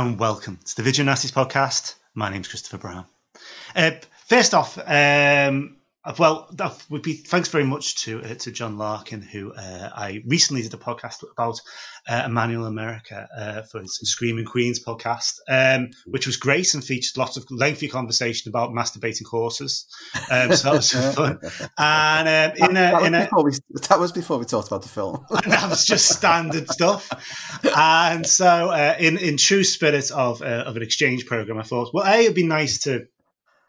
And welcome to the Video Nasties podcast. My name's Christopher Brown. Uh, first off, um, well, that would be thanks very much to uh, to Jon Larkin, who uh, I recently did a podcast about uh, Emmanuelle America uh, for his Screaming Queenz podcast, um, which was great and featured lots of lengthy conversation about masturbating horses. Um, so that was fun. And um, in that, a, was in a, before we, that was before we talked about the film. that was just standard stuff. And so, uh, in in true spirit of uh, of an exchange program, I thought, well, a it'd be nice to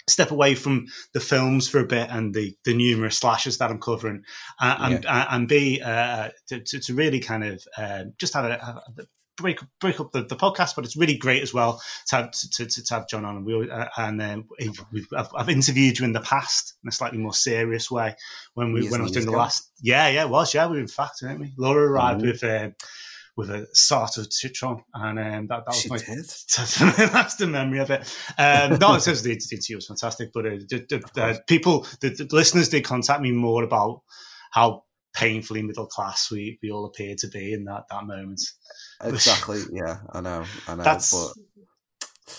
step away from the films for a bit and the the numerous slashers that I'm covering, uh, and uh, and b uh, to, to really kind of uh, just have a, have a break break up the, the podcast, but it's really great as well to have to, to, to have Jon on. And we uh, and um, we've, I've, I've interviewed you in the past in a slightly more serious way when we when I was doing the last yeah yeah it was yeah we were in fact weren't we Laura arrived Mhm. with uh, with a sort of citron and um, that, that was she my did. that's the memory of it. Um, no, it says the the interview was fantastic, but uh, the, the, the people, the, the listeners did contact me more about how painfully middle class we, we all appeared to be in that, that moment. Exactly. Yeah, I know. I know. That's but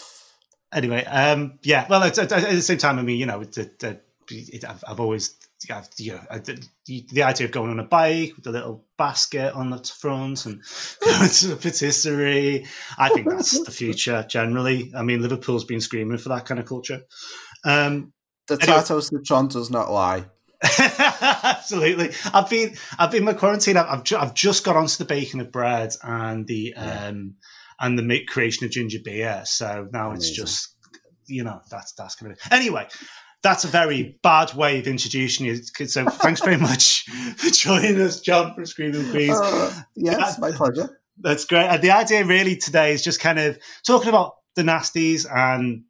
anyway. Um, yeah. Well, at, at, at the same time, I mean, you know, it, it, it, I've, I've always, you know, the, the idea of going on a bike with a little basket on the front and going to a patisserie. I think that's the future. Generally, I mean, Liverpool's been screaming for that kind of culture. Um, the Anyway. Tato Citron does not lie. Absolutely. I've been I've been in my quarantine. I've I've, ju- I've just got onto the baking of bread and the Yeah. um and the make creation of ginger beer. So now it's just you know that's that's kind of anyway. That's a very bad way of introducing you. So thanks very much for joining us, Jon, from Screaming Queenz. Uh, yes, my pleasure. That's great. And the idea really today is just kind of talking about the nasties and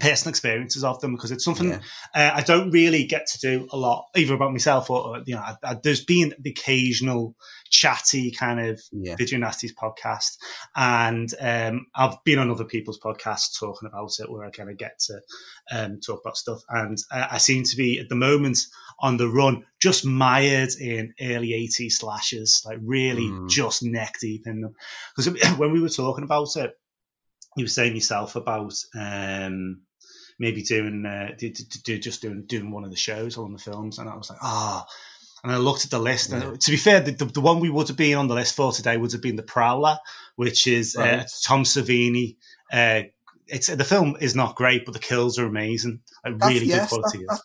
personal experiences of them because it's something Yeah. uh, I don't really get to do a lot, either about myself or, or, you know, I, I, there's been the occasional chatty kind of Yeah. Video Nasties podcast, and um, I've been on other people's podcasts talking about it where I kind of get to um, talk about stuff, and uh, I seem to be at the moment on the run, just mired in early 80s slashers, like really Mm. just neck deep in them. Because when we were talking about it, you were saying yourself about um, maybe doing uh, do, do, do, just doing doing one of the shows or one of the films, and I was like, ah. And I looked at the list, and to be fair, the, the, one we would have been on the list for today would have been The Prowler, which is uh, Tom Savini. Uh, it's the film is not great, but the kills are amazing, That's, really yes, good quality. that- that-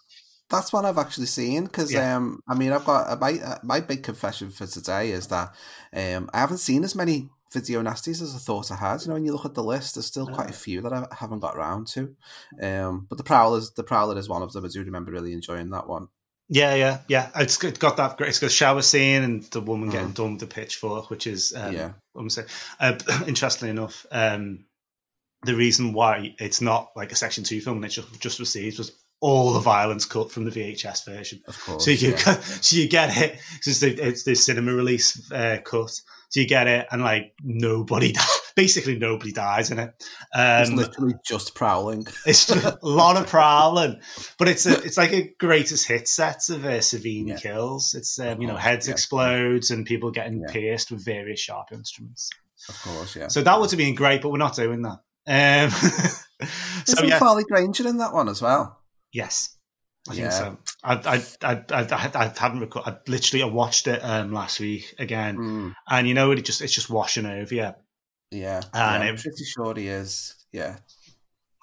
that's one I've actually seen because Yeah. um, I mean, I've got uh, my uh, my big confession for today is that um, I haven't seen as many video nasties as I thought I had. You know, when you look at the list, there's still quite a few that I haven't got around to. Um, but the Prowler, the Prowler is one of them. I do remember really enjoying that one. Yeah, yeah, yeah. It's got that great. It's got a shower scene and the woman getting Mm. done with the pitchfork, which is um, Yeah. I'm saying. Uh, interestingly enough, um, the reason why it's not like a Section Two film and it's just just received was all the violence cut from the VHS version. Of course. So you yeah. get, so you get it. It's the, it's the cinema release uh, cut. So you get it, and like nobody, di- basically nobody dies in it. it's Um, literally just prowling. it's just a lot of prowling, but it's a, it's like a greatest hit set of uh, Savini Yeah. kills. It's um, you know heads yeah. explodes and people getting Yeah. pierced with various sharp instruments. Of course, yeah. So that would have been great, but we're not doing that. Um, so Isn't yeah, Farley Granger in that one as well? yes, I Yeah. think so. I I I I, I, I hadn't recorded. I literally I watched it um, last week again, Mm, and you know it just it's just washing over you. Yeah. And yeah, I'm it- pretty sure he is. Yeah.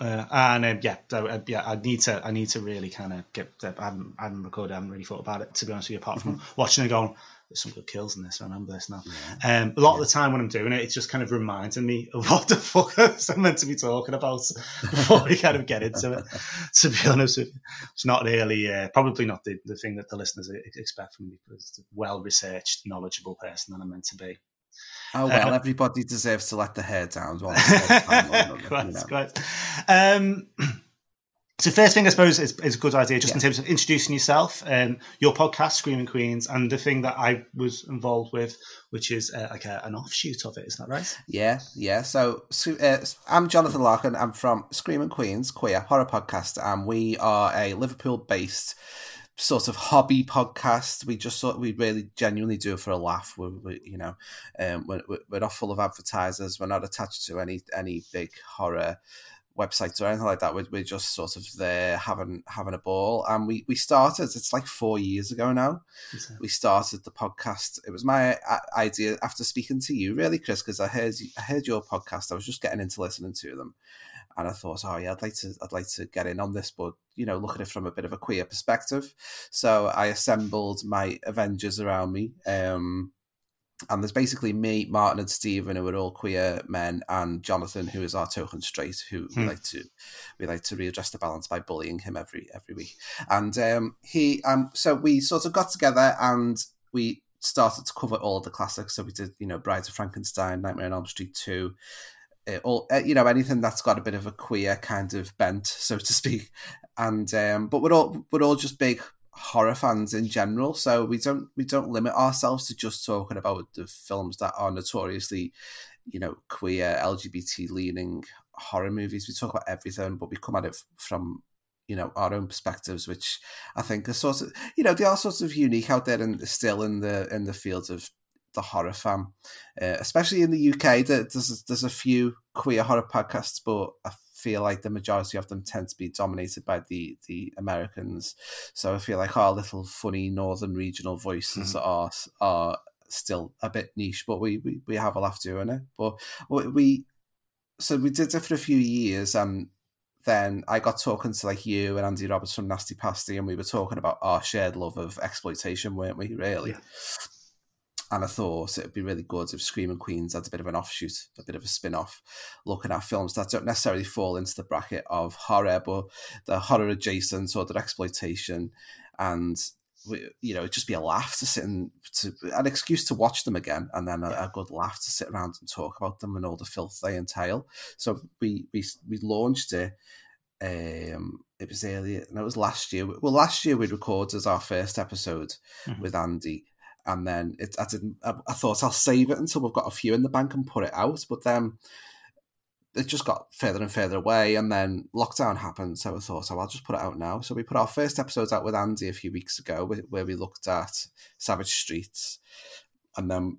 Uh, and um, yeah, so uh, yeah, I need to, I need to really kind of get. I haven't, I haven't recorded, I haven't really thought about it to be honest with you. Apart from watching it, going, there's some good kills in this. I remember this now. Yeah. Um, a lot yeah. of the time when I'm doing it, it's just kind of reminding me of what the fuck I'm meant to be talking about before we kind of get into it. To be honest with you, it's not really, uh, probably not the, the thing that the listeners expect from me because it's a well researched, knowledgeable person that I'm meant to be. Oh well, uh, everybody deserves to let the hair down. Quite, quite. Um, so first thing I suppose is, is a good idea just yeah. in terms of introducing yourself and um, your podcast Screaming Queenz and the thing that I was involved with which is uh, like a, an offshoot of it isn't that right yeah yeah so uh, I'm Jonathan Larkin I'm from Screaming Queenz queer horror podcast and we are a Liverpool based sort of hobby podcast. We just sort we really genuinely do it for a laugh. We're, we, you know, um, we're, we're not full of advertisers. We're not attached to any any big horror websites or anything like that. We're, we're just sort of there having having a ball. And we we started. It's like four years ago now. Okay. We started the podcast. It was my uh, idea after speaking to you, really, Chris, because I heard I heard your podcast. I was just getting into listening to them, and I thought, oh yeah, I'd like to I'd like to get in on this, but you know, look at it from a bit of a queer perspective. So I assembled my Avengers around me. Um, and there's basically me, Martin, and Stephen, who are all queer men, and Jonathan, who is our token straight, who hmm. we like to we like to readjust the balance by bullying him every every week. And um, he, um, so we sort of got together and we started to cover all the classics. So we did, you know, Brides of Frankenstein, Nightmare on Elm Street two, uh, all uh, you know, anything that's got a bit of a queer kind of bent, so to speak. And um, but we're all we're all just big horror fans in general, so we don't we don't limit ourselves to just talking about the films that are notoriously, you know, queer, LGBT leaning horror movies. We talk about everything, but we come at it from you know our own perspectives, which I think are sort of you know they are sort of unique out there and still in the in the field of the horror fan, uh, especially in the UK. There's there's a few queer horror podcasts, but I feel like the majority of them tend to be dominated by the the Americans. So I feel like our little funny northern regional voices mm-hmm. are are still a bit niche, but we, we we have a laugh doing it. But we so we did it for a few years, and then I got talking to like you and Andy Roberts from Nasty Pasty, and we were talking about our shared love of exploitation, weren't we? Really. Yeah and I thought it'd be really good if Screaming Queenz had a bit of an offshoot, a bit of a spin off, looking at films that don't necessarily fall into the bracket of horror, but the horror adjacent or the exploitation. And, you know, it'd just be a laugh to sit and to, an excuse to watch them again, and then a, a, good laugh to sit around and talk about them and all the filth they entail. So we, we, we launched it. Um, it was earlier, and it was last year. Well, last year we recorded our first episode mm-hmm. with Andy and then it, I didn't. I, I, thought I'll save it until we've got a few in the bank and put it out, but then it just got further and further away, and then lockdown happened. So I thought, oh, I'll just put it out now. So we put our first episode out with Andy a few weeks ago, where we looked at Savage Streets, and then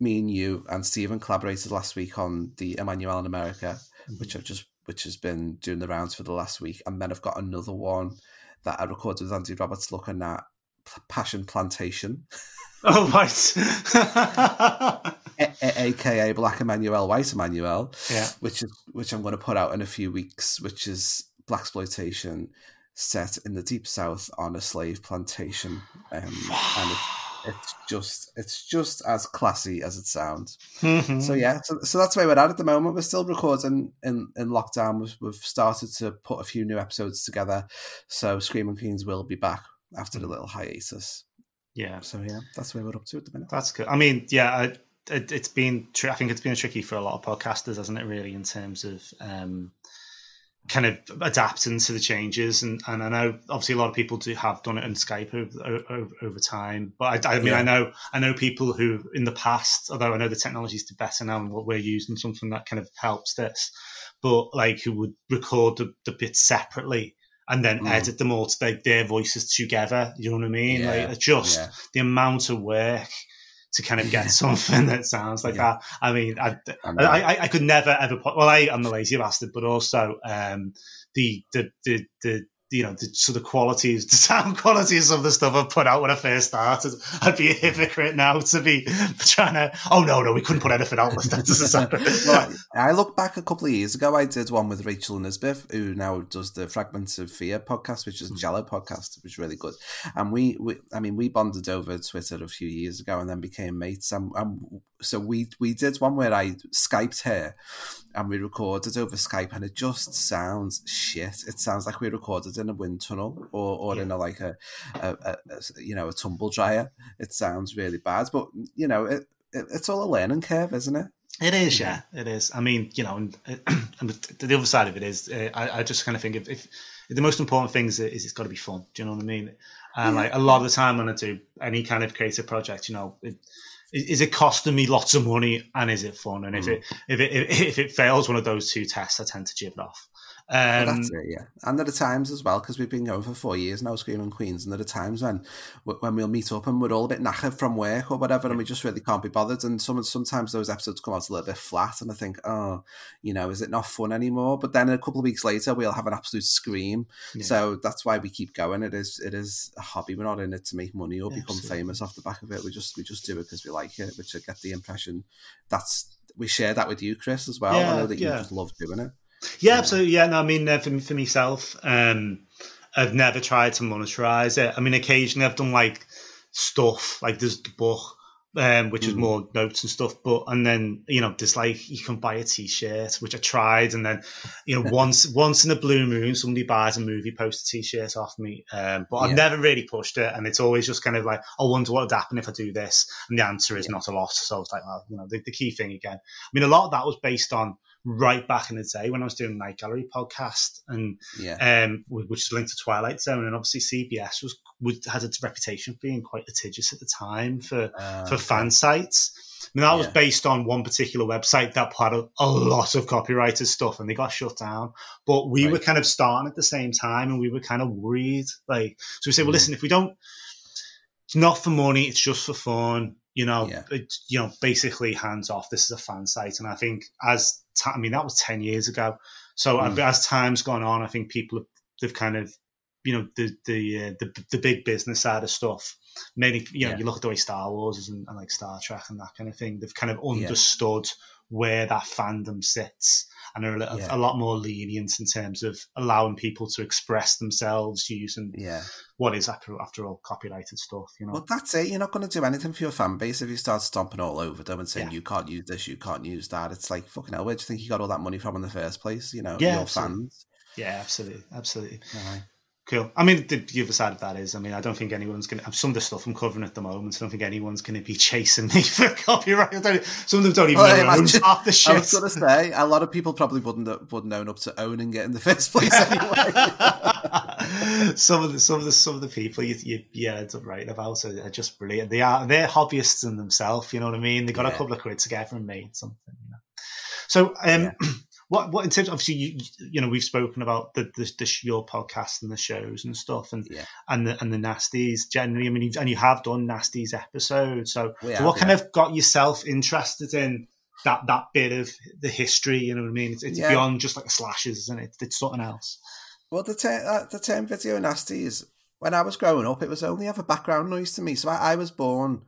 me and you and Stephen collaborated last week on the Emmanuelle in America, mm-hmm. which I've just which has been doing the rounds for the last week, and then I've got another one that I recorded with Andy Roberts looking at Passion Plantation. Oh, right. a- a- AKA Black Emanuelle, White Emanuelle. Yeah. Which is which I'm going to put out in a few weeks, which is black exploitation set in the deep south on a slave plantation, um, and it, it's just it's just as classy as it sounds. Mm-hmm. So yeah, so, so that's where we're at at the moment. We're still recording in in lockdown. We've, we've started to put a few new episodes together, so Screaming Queenz will be back after the little hiatus. Yeah. So yeah, that's where we're up to at the minute. That's good. I mean, yeah, I, it, has been. I think it's been tricky for a lot of podcasters, hasn't it? Really, in terms of um, kind of adapting to the changes, and, and I know obviously a lot of people do have done it on Skype over, over, over time. But I, I mean, yeah. I know I know people who in the past, although I know the technology's better now, and what we're using something that kind of helps this, but like who would record the, the bits separately and then mm. edit them all to like their voices together. You know what I mean? Yeah, like just yeah. the amount of work to kind of get something that sounds like that. I mean, I, I, I, I, could never ever put. Well, I am the lazy bastard, but also um, the, the the the you know, the, so the qualities, the sound qualities of the stuff I put out when I first started, I'd be a hypocrite now to be trying to. Oh no, no, we couldn't put anything out. That doesn't sound. well, I look back a couple of years ago. I did one with Rachel Nisbeth, who now does the Fragments of Fear podcast, which is a mm. giallo podcast, which is really good. And we, we, I mean, we bonded over Twitter a few years ago, and then became mates. And, and so we we did one where I skyped her, and we recorded it over Skype, and it just sounds shit. It sounds like we recorded in a wind tunnel or, or yeah. in a like a, a, a, a, you know a tumble dryer. It sounds really bad, but you know it, it, it's all a learning curve, isn't it? It is, yeah, it is. I mean, you know, and, and the other side of it is, uh, I, I, just kind of think if, if, the most important thing is, is it's got to be fun. Do you know what I mean? And yeah. like a lot of the time when I do any kind of creative project, you know, it, is it costing me lots of money and is it fun? And mm. if it if it if it fails one of those two tests, I tend to give it off. Um, well, that's it, yeah. And there are times as well because we've been going for four years now, Screaming Queenz, and there are times when when we'll meet up and we're all a bit knackered from work or whatever, and we just really can't be bothered. And some sometimes those episodes come out a little bit flat, and I think, oh, you know, is it not fun anymore? But then a couple of weeks later, we'll have an absolute scream. Yeah. So that's why we keep going. It is it is a hobby. We're not in it to make money or yeah, become absolutely. famous off the back of it. We just we just do it because we like it, which I get the impression that's we share that with you, Chris, as well. Yeah, I know that you just love doing it. Yeah, absolutely. Yeah, no, I mean, uh, for, for myself, um, I've never tried to monetize it. I mean, occasionally I've done like stuff, like there's the book, um, which mm. is more notes and stuff. But and then you know, there's like you can buy a T-shirt, which I tried, and then you know, once once in a blue moon, somebody buys a movie poster T-shirt off me. Um, but I've never really pushed it, and it's always just kind of like, I wonder what would happen if I do this, and the answer is yeah. not a lot. So it's like, well, you know, the, the key thing again. I mean, a lot of that was based on right back in the day when I was doing Night Gallery podcast, and yeah. um, which is linked to Twilight Zone, and obviously CBS was would, had its reputation for being quite litigious at the time for uh, for fan sites. I mean, that yeah. was based on one particular website that had a, a, lot of copyrighted stuff, and they got shut down. But we right. were kind of starting at the same time, and we were kind of worried. Like, so we well, mm. listen, if we don't, it's not for money; it's just for fun you know, yeah. it, you know, basically hands off. This is a fan site, and I think as t- I mean that was ten years ago. So mm. as time's gone on, I think people have they've kind of you know the the uh, the, the big business side of stuff. Many you know yeah. you look at the way Star Wars is and, and, like Star Trek and that kind of thing. They've kind of understood yeah. Where that fandom sits and are a, little, yeah. a, lot more lenient in terms of allowing people to express themselves using yeah. what is after after all copyrighted stuff. You know, well, that's it. You're not going to do anything for your fan base if you start stomping all over them and saying yeah. you can't use this, you can't use that. It's like fucking hell. Where do you think you got all that money from in the first place? You know, yeah, your absolutely. fans. Yeah, absolutely, absolutely. Cool. I mean, the, the, other side of that is, I mean, I don't think anyone's going to. Some of the stuff I'm covering at the moment, I don't think anyone's going to be chasing me for copyright. some of them don't even well, know imagine, half the shit. I was going to say, a lot of people probably wouldn't wouldn't own up to owning it in the first place anyway. some of the some of the some of the people you, you, up writing about are, are, just brilliant. They are they're hobbyists in themselves. You know what I mean? They got yeah. a couple of quid together and made something. You know. So, um, yeah. what what in terms obviously you you know we've spoken about the, the, the your podcast and the shows and stuff and yeah. and the and the nasties generally. I mean and you have done nasties episodes. So, so what kind of got yourself interested in that that bit of the history you know what I mean? It's, it's yeah. beyond just like a slashers isn't it? It's something else. Well the term uh, the term video nasties when I was growing up it was only ever background noise to me. So I, I was born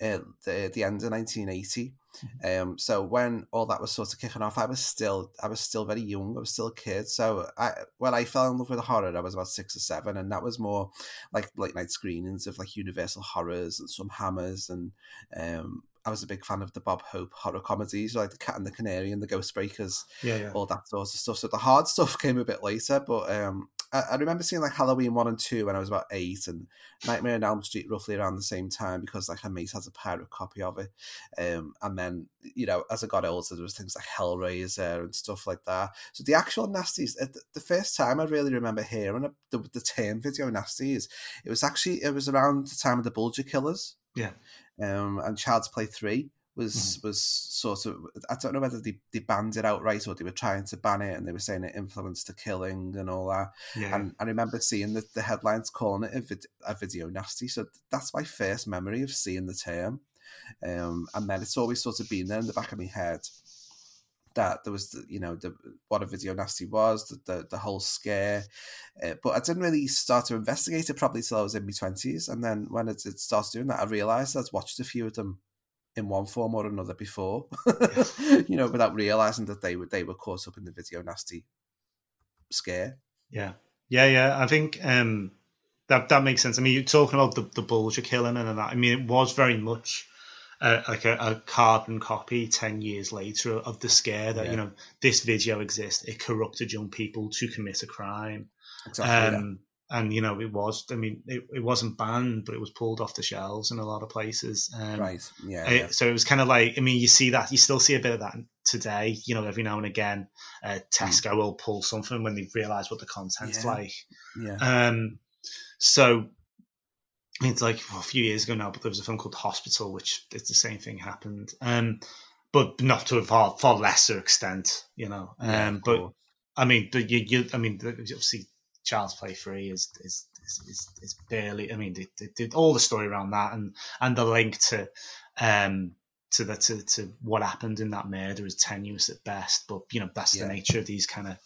at the, the end of 1980 um, so when all that was sort of kicking off, I was still I was still very young. I was still a kid. So I when I fell in love with horror, I was about six or seven, and that was more like late night screenings of like Universal horrors and some hammers, and um, I was a big fan of the Bob Hope horror comedies, like the Cat and the Canary and the Ghost Breakers, yeah, yeah. all that sort of stuff. So the hard stuff came a bit later, but um, I, I, remember seeing like Halloween one and two when I was about eight, and Nightmare on Elm Street roughly around the same time because like a mate has a pirate copy of it. Um, and then you know as I got older, there was things like Hellraiser and stuff like that. So the actual nasties, the first time I really remember hearing the, the term video nasties, it was actually it was around the time of the Bulger Killers. Yeah. Um, and Child's Play three was mm. was sort of I don't know whether they, they banned it outright or they were trying to ban it and they were saying it influenced the killing and all that. Yeah. And I remember seeing the, the headlines calling it a, vid, a video nasty. So that's my first memory of seeing the term. Um, and then it's always sort of been there in the back of my head that there was, the, you know, the, what a video nasty was, the the, the whole scare. Uh, but I didn't really start to investigate it properly till I was in my twenties, and then when it, it starts doing that, I realised I'd watched a few of them in one form or another before, you know, without realising that they were they were caught up in the video nasty scare. Yeah, yeah, yeah. I think um, that that makes sense. I mean, you're talking about the the Bulger killing and that. I mean, it was very much uh, like a, a, carbon copy 10 years later of the scare that, yeah. you know, this video exists. It corrupted young people to commit a crime. Exactly. Um. And, you know, it was, I mean, it, it wasn't banned, but it was pulled off the shelves in a lot of places. Um, right. Yeah, it, yeah, So it was kind of like, I mean, you see that, you still see a bit of that today, you know, every now and again. Uh, Tesco mm. will pull something when they realize what the content's like. Yeah. Um, so it's like well, a few years ago now, but there was a film called Hospital, which it's the same thing happened, um, but not to a far, far lesser extent, you know. Um, yeah, but I mean, but you, you, I mean, obviously, Child's Play Three is is is, is, barely. I mean, it, did all the story around that and and the link to um to the to, to what happened in that murder is tenuous at best. But you know, that's yeah. the nature of these kind of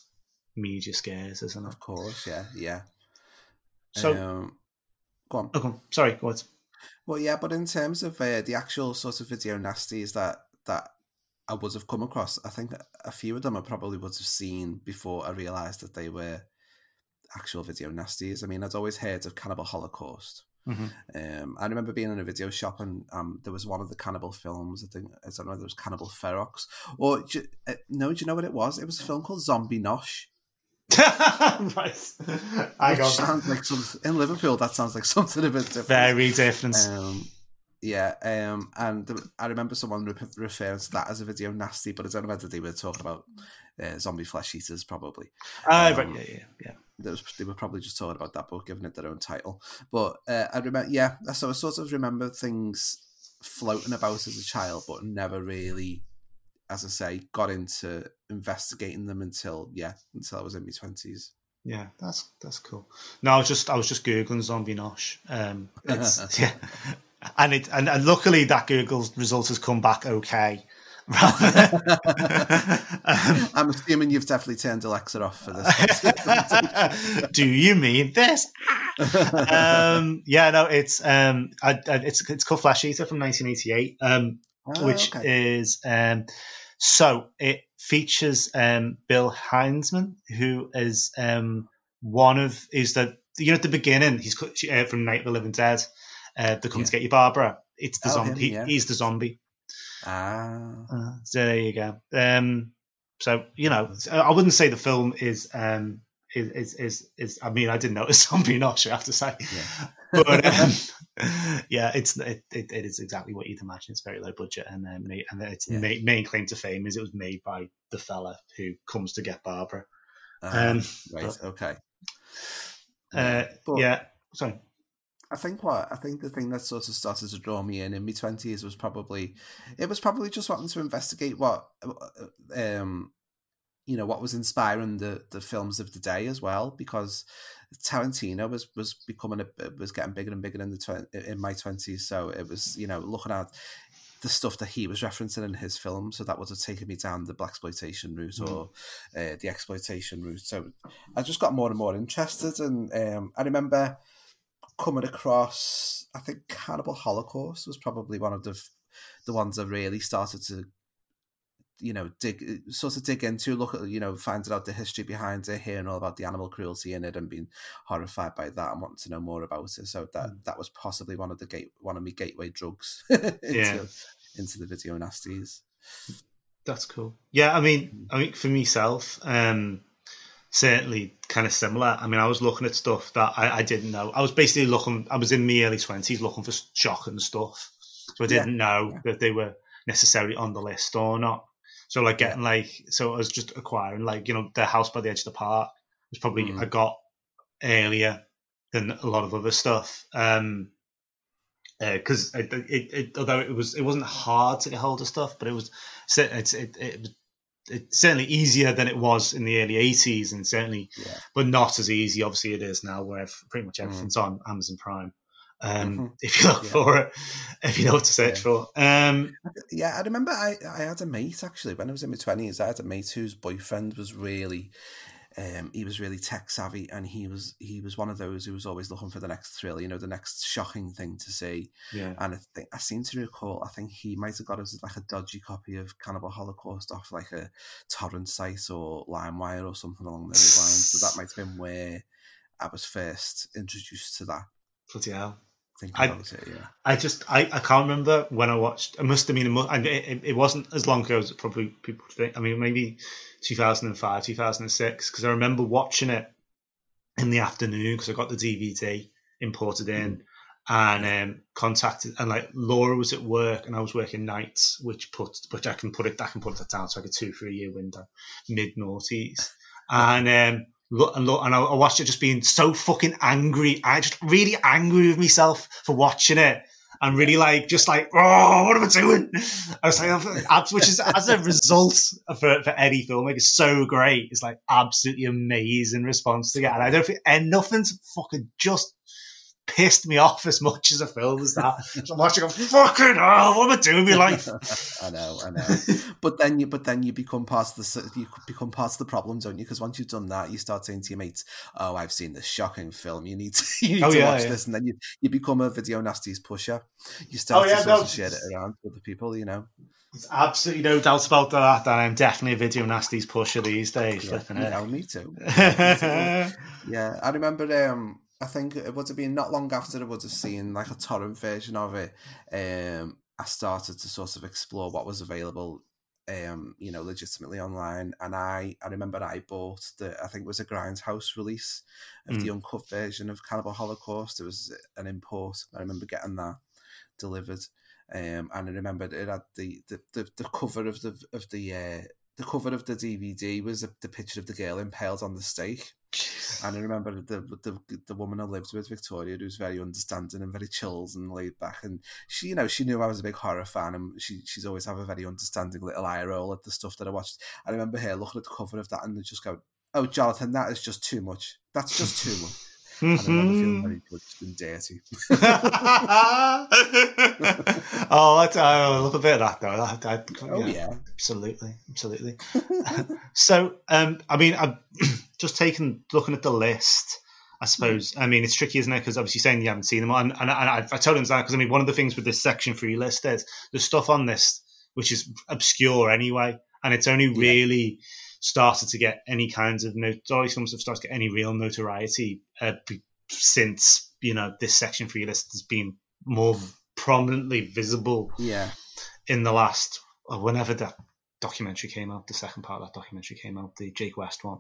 media scares, isn't it? Of course, yeah, yeah. So. Um, Go on. Okay, sorry, go on. Well, yeah, but in terms of uh, the actual sort of video nasties that that I would have come across, I think a few of them I probably would have seen before I realised that they were actual video nasties. I mean, I'd always heard of Cannibal Holocaust. Mm-hmm. Um, I remember being in a video shop and um, there was one of the cannibal films. I think I don't know. There was Cannibal Ferox, or uh, no? Do you know what it was? It was a film called Zombie Nosh, right. I got sounds like something in Liverpool. That sounds like something a bit different. Very different. Um, yeah, um, and I remember someone re- referring to that as a video nasty, but I don't know whether they were talking about uh, zombie flesh eaters, probably. Uh, um, right, yeah, yeah, yeah. Was, they were probably just talking about that book, giving it their own title. But uh, I remember, yeah, so I sort of remember things floating about as a child, but never really as I say, got into investigating them until yeah, until I was in my twenties. Yeah, that's that's cool. No, I was just I was just googling zombie nosh. Um, yeah, and it and, and luckily that Google result has come back okay. Um, I'm assuming you've definitely turned Alexa off for this. Do you mean this? um, yeah, no, it's um, I, I, it's it's called Flesh Eater from 1988, um, oh, which okay. is um, so it features um, Bill Hinzman, who is um, one of is the you know at the beginning he's uh, from Night of the Living Dead. Uh, they come yeah. to get you, Barbara. It's the oh, zombie. Him, yeah. He's the zombie. Ah, uh, so there you go. Um, so you know, I wouldn't say the film is um, is, is is is. I mean, I didn't notice zombie nosh. I have to say, yeah. but um, yeah, it's it, it, it is exactly what you'd imagine. It's very low budget, and then um, and its yeah. main, main claim to fame is it was made by the fella who comes to get Barbara. Uh, um, right. But, okay. Uh, but yeah. Sorry. I think what I think the thing that sort of started to draw me in in my twenties was probably it was probably just wanting to investigate what um you know what was inspiring the the films of the day as well because Tarantino was was becoming a was getting bigger and bigger in the tw- in my twenties. So it was you know looking at the stuff that he was referencing in his film so that would have taken me down the black exploitation route mm. or uh, the exploitation route. So I just got more and more interested. And um, I remember coming across I think Cannibal Holocaust was probably one of the the ones that really started to you know dig sort of dig into look at you know finding out the history behind it hearing all about the animal cruelty in it and being horrified by that and wanting to know more about it so that mm. that was possibly one of the gate one of my gateway drugs into, yeah. into the video nasties that's cool yeah i mean mm. i mean for myself um certainly kind of similar i mean i was looking at stuff that i, I didn't know i was basically looking i was in my early 20s looking for shock and stuff so i didn't yeah. know yeah. that they were necessarily on the list or not so like getting yeah. like so I was just acquiring like you know the house by the edge of the park was probably mm. I got earlier than a lot of other stuff. Um, because uh, it, it, it, although it was it wasn't hard to get hold of stuff, but it was it, it, it, it certainly easier than it was in the early eighties, and certainly, yeah. but not as easy. Obviously, it is now, where pretty much mm. everything's mm. on Amazon Prime. Um, Mhm. If you look Yeah. for it, if you know what to search Yeah. for. Um, Yeah, I remember I, I had a mate actually when I was in my twenties. I had a mate whose boyfriend was really, um, he was really tech savvy, and he was he was one of those who was always looking for the next thrill, you know, the next shocking thing to see. yeah. And I think I seem to recall, I think he might have got us like a dodgy copy of Cannibal Holocaust off like a torrent site or LimeWire or something along those lines. But that might have been where I was first introduced to that. Bloody hell. Thinking I- about it, yeah. I just I, I can't remember when I watched. It must have been a mo- and it, it, it wasn't as long ago as probably people think. I mean, maybe 2005, 2006, because I remember watching it in the afternoon because I got the DVD imported in and um, contacted and like Laura was at work and I was working nights, which put which I can put it I can put that down to like a two three year window, mid noughties, and um. Look and look, and I I watched it just being so fucking angry. I just really angry with myself for watching it and really like just like oh what am I doing? I was like which is as a result for for any filmmaker is so great. It's like absolutely amazing response to get, and I don't think and nothing's fucking just pissed me off as much as a film as that. So I'm watching, I'm fucking hell, what am I doing with my life? I know, I know. but then you, but then you become part of the you become part of the problem, don't you? Because once you've done that, you start saying to your mates, "Oh, I've seen this shocking film. You need to, you need Oh, to yeah, watch yeah. this," and then you, you become a video nasties pusher. You start Oh, yeah, to no. share it around with the people, you know. There's absolutely no doubt about that. That I'm definitely a video nasties pusher these days. Yeah, you it. know, me too. yeah, Yeah, I remember. Um, I think it would have been not long after I would have seen like a torrent version of it. Um, I started to sort of explore what was available. Um, you know, legitimately online, and I I remember I bought the I think it was a Grindhouse release of the uncut version of Cannibal Holocaust. It was an import. I remember getting that delivered, um, and I remember it had the the, the, the cover of the of the uh, the cover of the DVD was the, the picture of the girl impaled on the stake. And I remember the, the the woman I lived with, Victoria, who was very understanding and very chilled and laid back. And she, you know, she knew I was a big horror fan, and she she's always have a very understanding little eye roll at the stuff that I watched. I remember her looking at the cover of that and just go, "Oh, Jonathan, that is just too much. That's just too much." And I feeling very judged and dirty. oh, I, I love a bit of that though. That, that, Oh yeah, absolutely, absolutely. so, um, I mean, I'm just taking looking at the list. I suppose. I mean, it's tricky, isn't it? Because obviously, saying you haven't seen them, and, and, and I, I totally understand. Because I mean, one of the things with this section your list is there's stuff on this which is obscure anyway, and it's only Yeah. really started to get any kinds of notoriety. Films have started to get any real notoriety uh, since you know this section your list has been more prominently visible yeah, in the last whenever that documentary came out, the second part of that documentary came out, the Jake West one.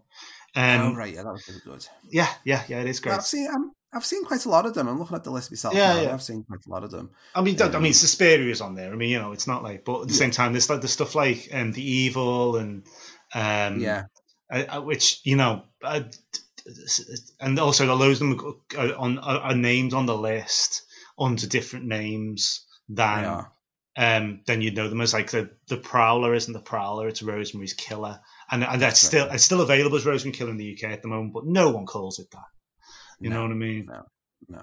Um, oh right, yeah, that was really good. Yeah, yeah, yeah, it is great. I've seen I'm, I've seen quite a lot of them. I'm looking at the list myself. Yeah, now, yeah. I've seen quite a lot of them. I mean, don't- I um, mean, Suspiria's on there. I mean, you know, it's not like, but at the same time, there's like the stuff like um, the evil and um, yeah, uh, uh, which you know, uh, and also the loads of them are, on are, named on the list under different names than yeah. Um, then you'd know them as like the the Prowler isn't the Prowler, it's Rosemary's Killer, and and that's still it's still available as Rosemary Killer in the UK at the moment, but no one calls it that. You know what I mean? no. No,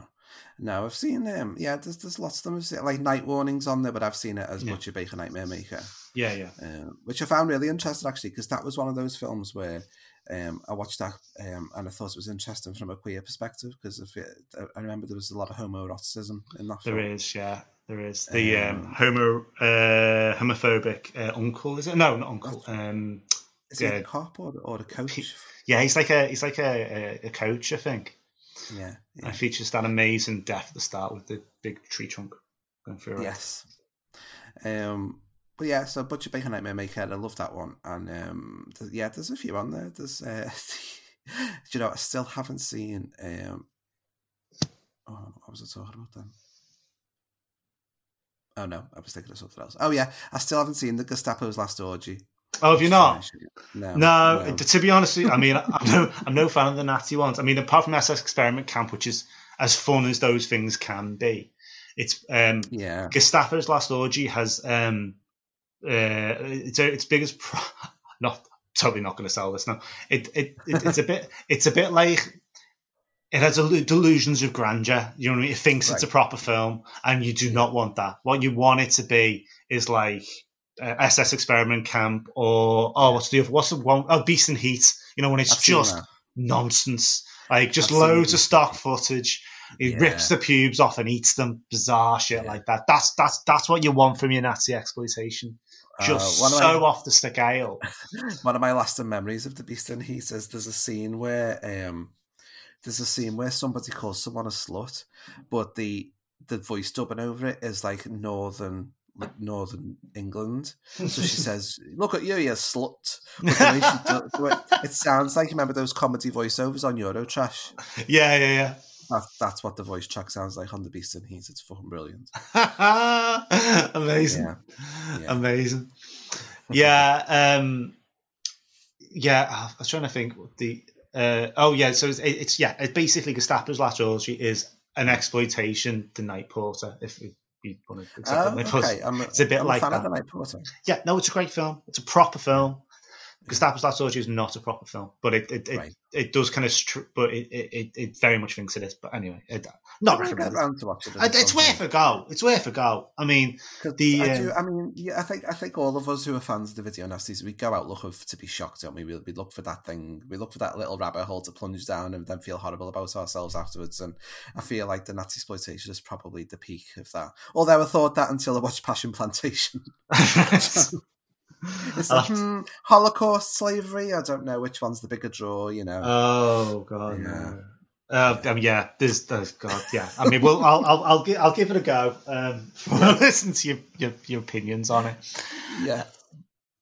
no, I've seen them. Yeah, there's there's lots of them. I've seen- Like Night Warnings on there, but I've seen it as Yeah. Butcher Baker Nightmare Maker, Yeah, yeah, um, which I found really interesting actually, because that was one of those films where um, I watched that um, and I thought it was interesting from a queer perspective because if it, I remember there was a lot of homoeroticism in that there film. is. Yeah, there is the um, Um, homo uh, homophobic uh, uncle. Is it? No, not uncle. Um, Is it yeah. a cop or, or a coach? yeah, he's like a he's like a, a, a coach, I think. Yeah, And yeah. it features that amazing death at the start with the big tree trunk going through. it. Yes. Um, but yeah, so Butcher Baker Nightmare Maker, I love that one. And um, th- yeah, there's a few on there. There's, uh, do you know, I still haven't seen. Um, oh, what was I talking about then? Oh no, I was thinking of something else. Oh yeah, I still haven't seen the Gestapo's Last Orgy. Oh, have you not? No. No, to be honest, you, I mean, I'm no, I'm no fan of the natty ones. I mean, apart from SS Experiment Camp, which is as fun as those things can be, it's um, Yeah. Gestapo's Last Orgy has um, uh, it's its biggest. Pro- not totally not going to sell this now. It, it, it it's a bit it's a bit like it has a delusions of grandeur. You know what I mean? It thinks right. it's a proper film, and you do not want that. What you want it to be is like uh, SS Experiment Camp, or oh, what's the other? What's the one? Oh, Beast in Heat. You know when it's I've just nonsense, like just I've loads of stock footage. He yeah. rips the pubes off and eats them. Bizarre shit yeah. like that. That's that's that's what you want from your Nazi exploitation. Just uh, so my, off the scale. One of my lasting memories of the Beast in Heat is there's a scene where um, there's a scene where somebody calls someone a slut, but the the voice dubbing over it is like northern like northern England. So she says, "Look at you, you slut." Does, it, it, sounds like you remember those comedy voiceovers on Eurotrash. Yeah, yeah, yeah. That's, that's what the voice track sounds like on the Beast in Heat. It's fucking brilliant. Amazing, yeah. Yeah. amazing. Yeah, um, yeah. I was trying to think the uh, oh yeah, so it's, it's yeah, it's basically Gestapo's orgy is an exploitation the night porter. If you, want to accept oh, night okay. It's a bit I'm like that. the night porter. Yeah, no, it's a great film. It's a proper film. Gestapo's Last Orgy is not a proper film, but it it, right. it, it, does kind of, str- but it, it, it very much thinks it is. But anyway, it, not recommended. Around to watch it. It's worth a go. It's worth a go. I mean, the I, do, um, I mean, yeah, I think I think all of us who are fans of the video nasties, we go out looking to be shocked, don't we? We we look for that thing, we look for that little rabbit hole to plunge down, and then feel horrible about ourselves afterwards. And I feel like the Nazi exploitation is probably the peak of that. Although I thought that until I watched Passion Plantation. It's like, hmm, Holocaust, slavery. I don't know which one's the bigger draw. You know. Oh god. Yeah. Uh, I mean, yeah, there's, there's God, yeah. I mean, well, I'll, I'll, I'll, give, I'll give it a go. Um, we'll listen to your, your, your opinions on it. Yeah,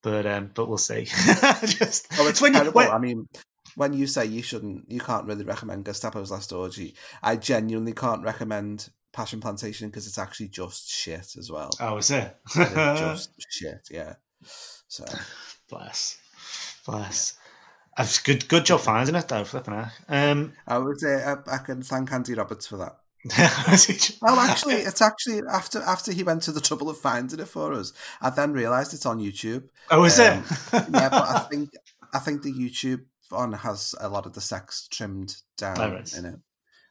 but um, but we'll see. Just oh, it's when You, when, I mean, when you say you shouldn't, you can't really recommend Gestapo's Last Orgy. I genuinely can't recommend Passion Plantation because it's actually just shit as well. Oh, is it? just shit. Yeah. So bless, bless. It's good, good job finding it though, flipping out. Um, I would say I, I can thank Andy Roberts for that. well, actually, it's actually after after he went to the trouble of finding it for us. I then realised it's on YouTube. Oh, is um, it? yeah, but I think I think the YouTube one has a lot of the sex trimmed down oh, right. in it.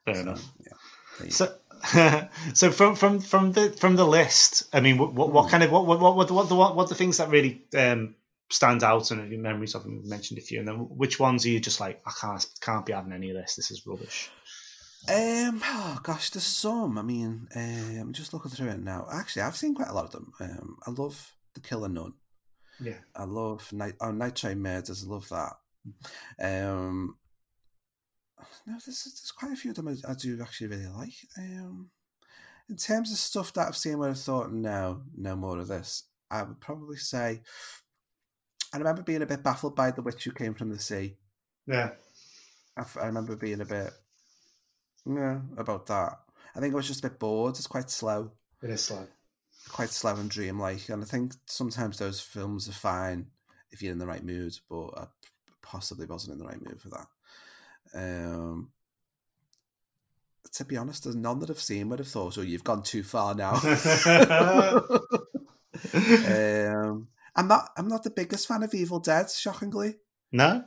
Fair so, enough. Yeah. So, so from from from the from the list, I mean, what what, hmm. kind of what what what what what the what, what the things that really um, stand out and your memories of them? You mentioned a few, and then which ones are you just like, I can't can't be having any of this. This is rubbish. Um, oh gosh, there's some. I mean, um, I'm just looking through it now. Actually, I've seen quite a lot of them. Um, I love The Killer Nun. Yeah, I love Night. Oh, Night Train Murders. I love that. Um, no, there's, there's quite a few of them I, I do actually really like. Um, in terms of stuff that I've seen where I've thought, no, no more of this, I would probably say I remember being a bit baffled by the witch who came from the sea. Yeah. I, I remember being a bit, yeah, about that. I think I was just a bit bored. It's quite slow. It is slow. Quite slow and dreamlike. And I think sometimes those films are fine if you're in the right mood, but I possibly wasn't in the right mood for that. Um, to be honest, there's none that I've seen would have thought, oh, you've gone too far now. um, I'm not. I'm not the biggest fan of Evil Dead. Shockingly, no,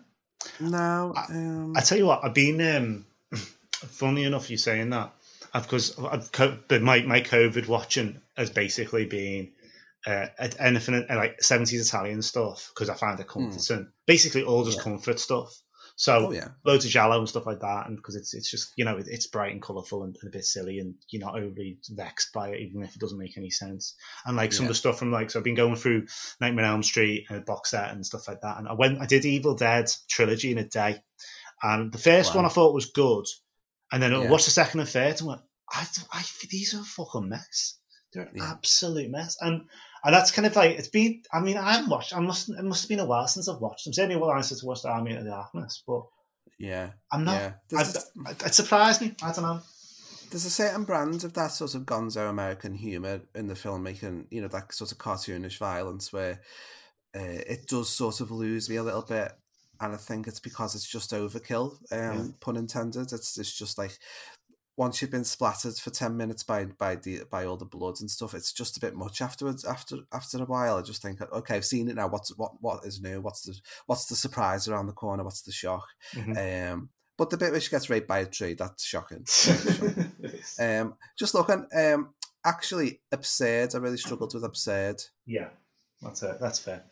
no. Um, I, I, tell you what, I've been. Um, funny enough, you saying that, because I've, but my my COVID watching has basically been uh, anything like seventies Italian stuff because I find it hmm. comforting. Mm. Basically, all just yeah. comfort stuff. So oh, yeah. loads of giallo and stuff like that, and because it's it's just you know it's bright and colourful and, and, a bit silly, and you're not overly vexed by it, even if it doesn't make any sense. And like some yeah. of the stuff from like so I've been going through Nightmare on Elm Street and box set and stuff like that, and I went I did Evil Dead trilogy in a day, and the first wow. one I thought was good, and then I watched the second and third and went, I, I these are a fucking mess. They're an yeah. absolute mess, and and that's kind of like it's been. I mean, I haven't watched. I must. It must have been a while since I've watched them. Certainly, well, I since I watched The Army of the Darkness, but yeah, I'm not. Yeah. I, it surprised me. I don't know. There's a certain brand of that sort of gonzo American humor in the filmmaking. You know, that sort of cartoonish violence where uh, it does sort of lose me a little bit and I think it's because it's just overkill. Um, yeah. pun intended. It's it's just like once you've been splattered for 10 minutes by by the by all the bloods and stuff it's just a bit much afterwards after after a while i just think okay i've seen it now what's what what is new what's the what's the surprise around the corner what's the shock mm-hmm. um But the bit where she gets raped by a tree, that's shocking. shocking. um, just looking, um, actually, absurd. I really struggled with absurd. Yeah, that's it. That's fair.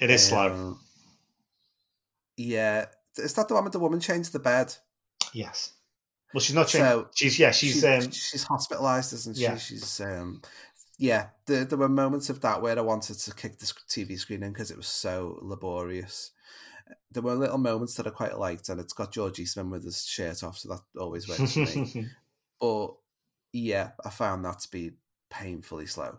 It is slow. Um, Yeah, is that the one with the woman changed the bed? Yes. Well, she's not. Changed. So, she's yeah. She's She- um. she's hospitalized, isn't she? Yeah. She's um, yeah. There, there were moments of that where I wanted to kick the TV screen in because it was so laborious. There were little moments that I quite liked, and it's got George Eastman with his shirt off, so that always works for me. But yeah, I found that to be painfully slow.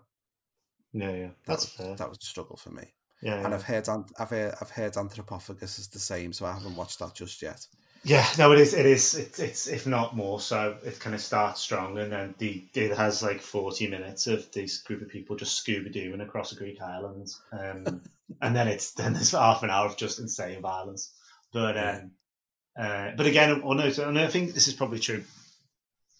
yeah, yeah. That That's was, fair. that was a struggle for me. yeah, And yeah. I've heard I've heard, I've heard Anthropophagus is the same, so I haven't watched that just yet. Yeah, no, it is. It is. It's, it's if not more so. It kind of starts strong, and then the it has like forty minutes of this group of people just scuba doing across a Greek island, um, and then it's then there's half an hour of just insane violence. But um, uh, but again, no, so- and I think this is probably true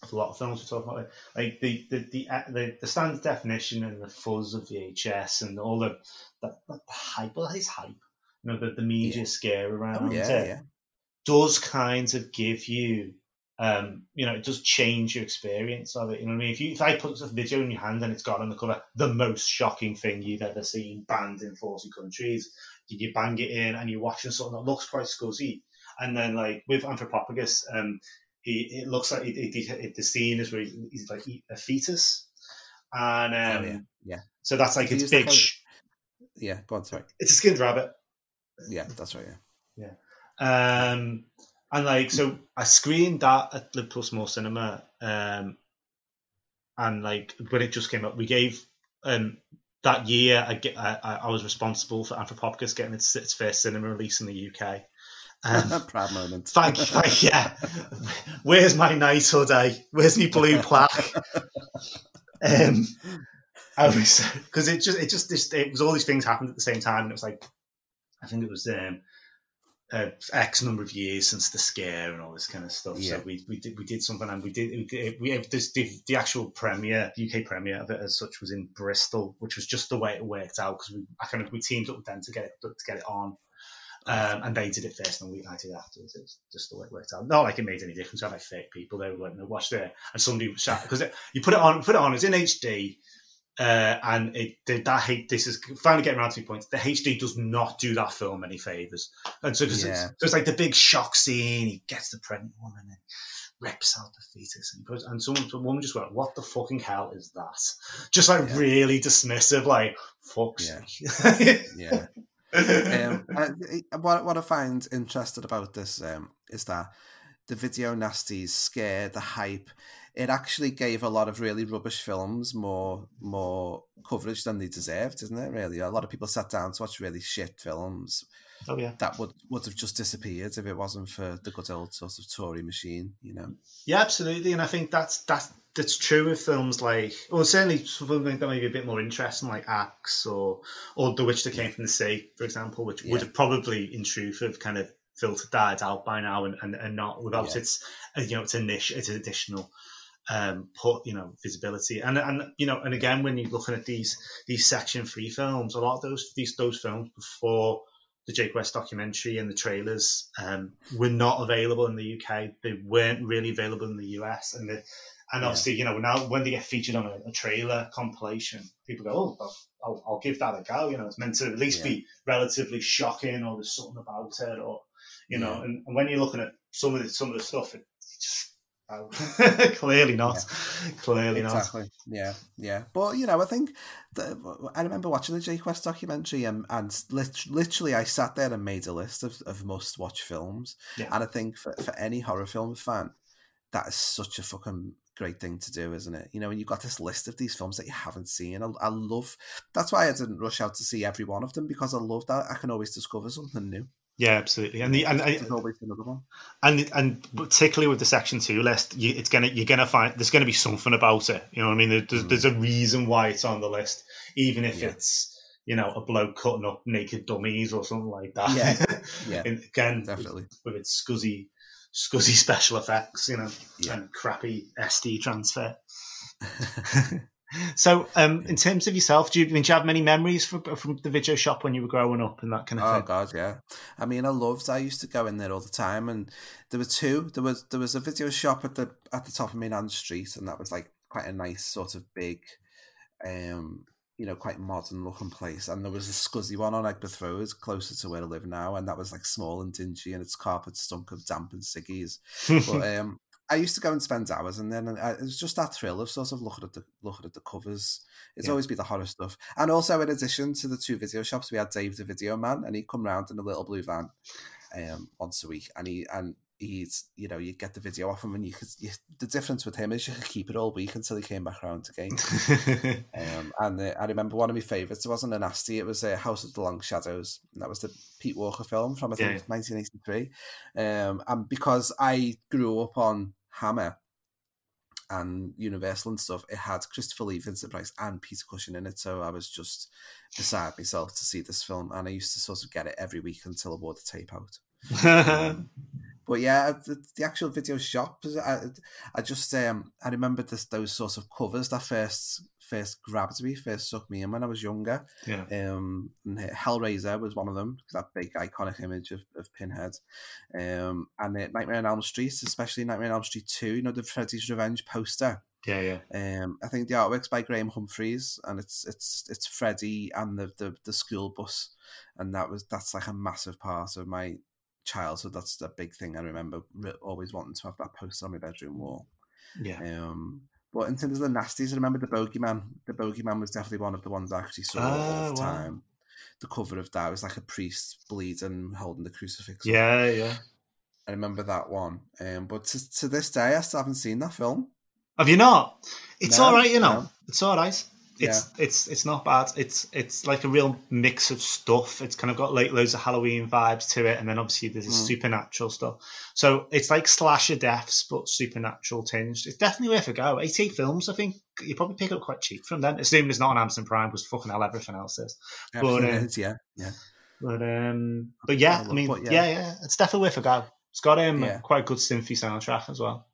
of a lot of films we're talking about. Like the the the uh, the, the standard definition and the fuzz of VHS and all the the, the hype. Well, it's hype. You know, the, the media Yeah. scare around Oh yeah, it yeah, does kind of give you um, you know, it does change your experience of it. You know what I mean? If you if I put a video in your hand and it's got on the cover the most shocking thing you've ever seen banned in forty countries, you, bang it in and you're watching something that looks quite scuzzy, and then like with Anthropophagus, um, he, it looks like it, it, the scene is where he's, he's like a fetus, and um, Oh, yeah, yeah. so that's like it's big. sh- yeah. Go on, sorry. It's a skinned rabbit. Yeah, that's right. Yeah. Um, and like, so I screened that at Liverpool Small Cinema. Um, and like, when it just came up, we gave, um, that year, I, get, I, I was responsible for Anthropophagus getting its, its first cinema release in the UK. Um, Proud moment. thank you. Thank, yeah. Where's my knighthood, eh? Where's my blue plaque? um, I was because it just it just this it was all these things happened at the same time, and it was like I think it was um, uh, X number of years since the scare and all this kind of stuff. Yeah. So we, we did we did something, and we did we, we this, the, the actual premiere, the UK premiere of it as such, was in Bristol, which was just the way it worked out because we I kind of we teamed up with them to get it to get it on. Um, and they did it first, and we I did it afterwards. It's just the way it worked out. Not like it made any difference. I had like fake people. They were like, "No, watch there," and somebody sat because you put it on, put it on. It's in HD, uh, and it did that. Hate this is finally getting around to the point. The HD does not do that film any favors, and so because Yeah. it's, so it's like the big shock scene. He gets the pregnant woman and rips out the fetus, and, puts, and someone, some woman just went, "What the fucking hell is that?" Just like Yeah. really dismissive, like "fuck." Yeah. sake." Yeah. um, I, what what I find interesting about this um, is that the video nasties scare the hype. It actually gave a lot of really rubbish films more more coverage than they deserved, isn't it? Really, a lot of people sat down to watch really shit films oh yeah. that would would have just disappeared if it wasn't for the good old sort of Tory machine, you know. Yeah, absolutely, and I think that's that's that's true with films like, well, certainly something that may be a bit more interesting, like Axe or or The Witch That Came from the Sea, for example, which would have probably, in truth, have kind of filtered died out by now, and, and, and not without Yeah. its, you know, its niche, its additional um put you know visibility and and you know and again when you're looking at these these section three films a lot of those these those films before the Jake West documentary and the trailers um, were not available in the UK. They weren't really available in the US, and the, and Yeah. obviously, you know, now when they get featured on a, a trailer compilation, people go, "Oh, I'll, I'll, I'll give that a go." You know, it's meant to at least Yeah. be relatively shocking, or there's something about it, or you know. Yeah. And, and when you're looking at some of the some of the stuff, it, it's oh, clearly not, clearly not. Yeah, yeah. But you know, I think that, I remember watching the Jake West documentary, um, and, and lit- literally, I sat there and made a list of, of must-watch films. Yeah. And I think for, for any horror film fan, that is such a fucking great thing to do, isn't it? You know, and you've got this list of these films that you haven't seen. I, I love. That's why I didn't rush out to see every one of them because I love that I can always discover something new. Yeah, absolutely. And the and, and There's always another one. and and particularly with the section two list, you, it's gonna you're gonna find there's gonna be something about it. You know what I mean? There's, Mm. there's a reason why it's on the list, even if Yeah. it's you know a bloke cutting up naked dummies or something like that. Yeah. Yeah. and again, Definitely. with its scuzzy scuzzy special effects, you know, Yeah. and crappy SD transfer. So, um, in terms of yourself, do you, I mean, do you have many memories from, from the video shop when you were growing up and that kind of Oh thing? god, yeah. I mean, I loved. I used to go in there all the time, and there were two. There was there was a video shop at the at the top of Main Street, and that was like quite a nice sort of big, um, you know, quite modern looking place. And there was a scuzzy one on Egbert Road, closer to where I live now, and that was like small and dingy, and its carpet stunk of damp and ciggies. But um, I used to go and spend hours, and then I, it was just that thrill of sort of looking at the looking at the covers. It's Yeah. always be the horror stuff, and also in addition to the two video shops, we had Dave the Video Man, and he'd come round in a little blue van, um, once a week, and he and he'd you know you get the video off him, and you could you, the difference with him is you could keep it all week until he came back around again. Um, and uh, I remember one of my favourites. It wasn't a nasty. It was uh, House of the Long Shadows. And that was the Pete Walker film from I think Yeah. 1983. Um, and because I grew up on Hammer and Universal and stuff, it had Christopher Lee, Vincent Price, and Peter Cushing in it. So I was just beside myself to see this film, and I used to sort of get it every week until I wore the tape out. Um, but yeah, the, the actual video shop. I, I just um I remember this those sort of covers that first first grabbed me, first sucked me in when I was younger. yeah. Um, and Hellraiser was one of them. That big iconic image of, of Pinhead. Um, and uh, Nightmare on Elm Street, especially Nightmare on Elm Street Two. You know the Freddy's Revenge poster. Yeah, yeah. Um, I think the artwork's by Graham Humphreys, and it's it's it's Freddy and the, the the school bus, and that was that's like a massive part of my childhood. That's a big thing I remember re- always wanting to have that poster on my bedroom wall. Yeah. Um, but in terms of the nasties, I remember the Bogeyman. The Bogeyman was definitely one of the ones I actually saw all Ah, the wow. time. The cover of that was like a priest bleeding, holding the crucifix. Yeah, yeah. I remember that one. Um, but to, to this day, I still haven't seen that film. Have you not? It's No, all right, you know. no. It's all right. It's it's it's not bad. It's it's like a real mix of stuff. It's kind of got like loads of Halloween vibes to it, and then obviously there's Mm. supernatural stuff. So it's like slasher deaths, but supernatural tinged. It's definitely worth a go. Eighteen films, I think you probably pick it up quite cheap from them. Assuming it's not on Amazon Prime, because fucking hell, everything else is. Everything uh, is, yeah, yeah. But um, but yeah, I look, mean, but yeah. yeah. yeah, it's definitely worth a go. It's got um Yeah. quite a good synthy soundtrack as well.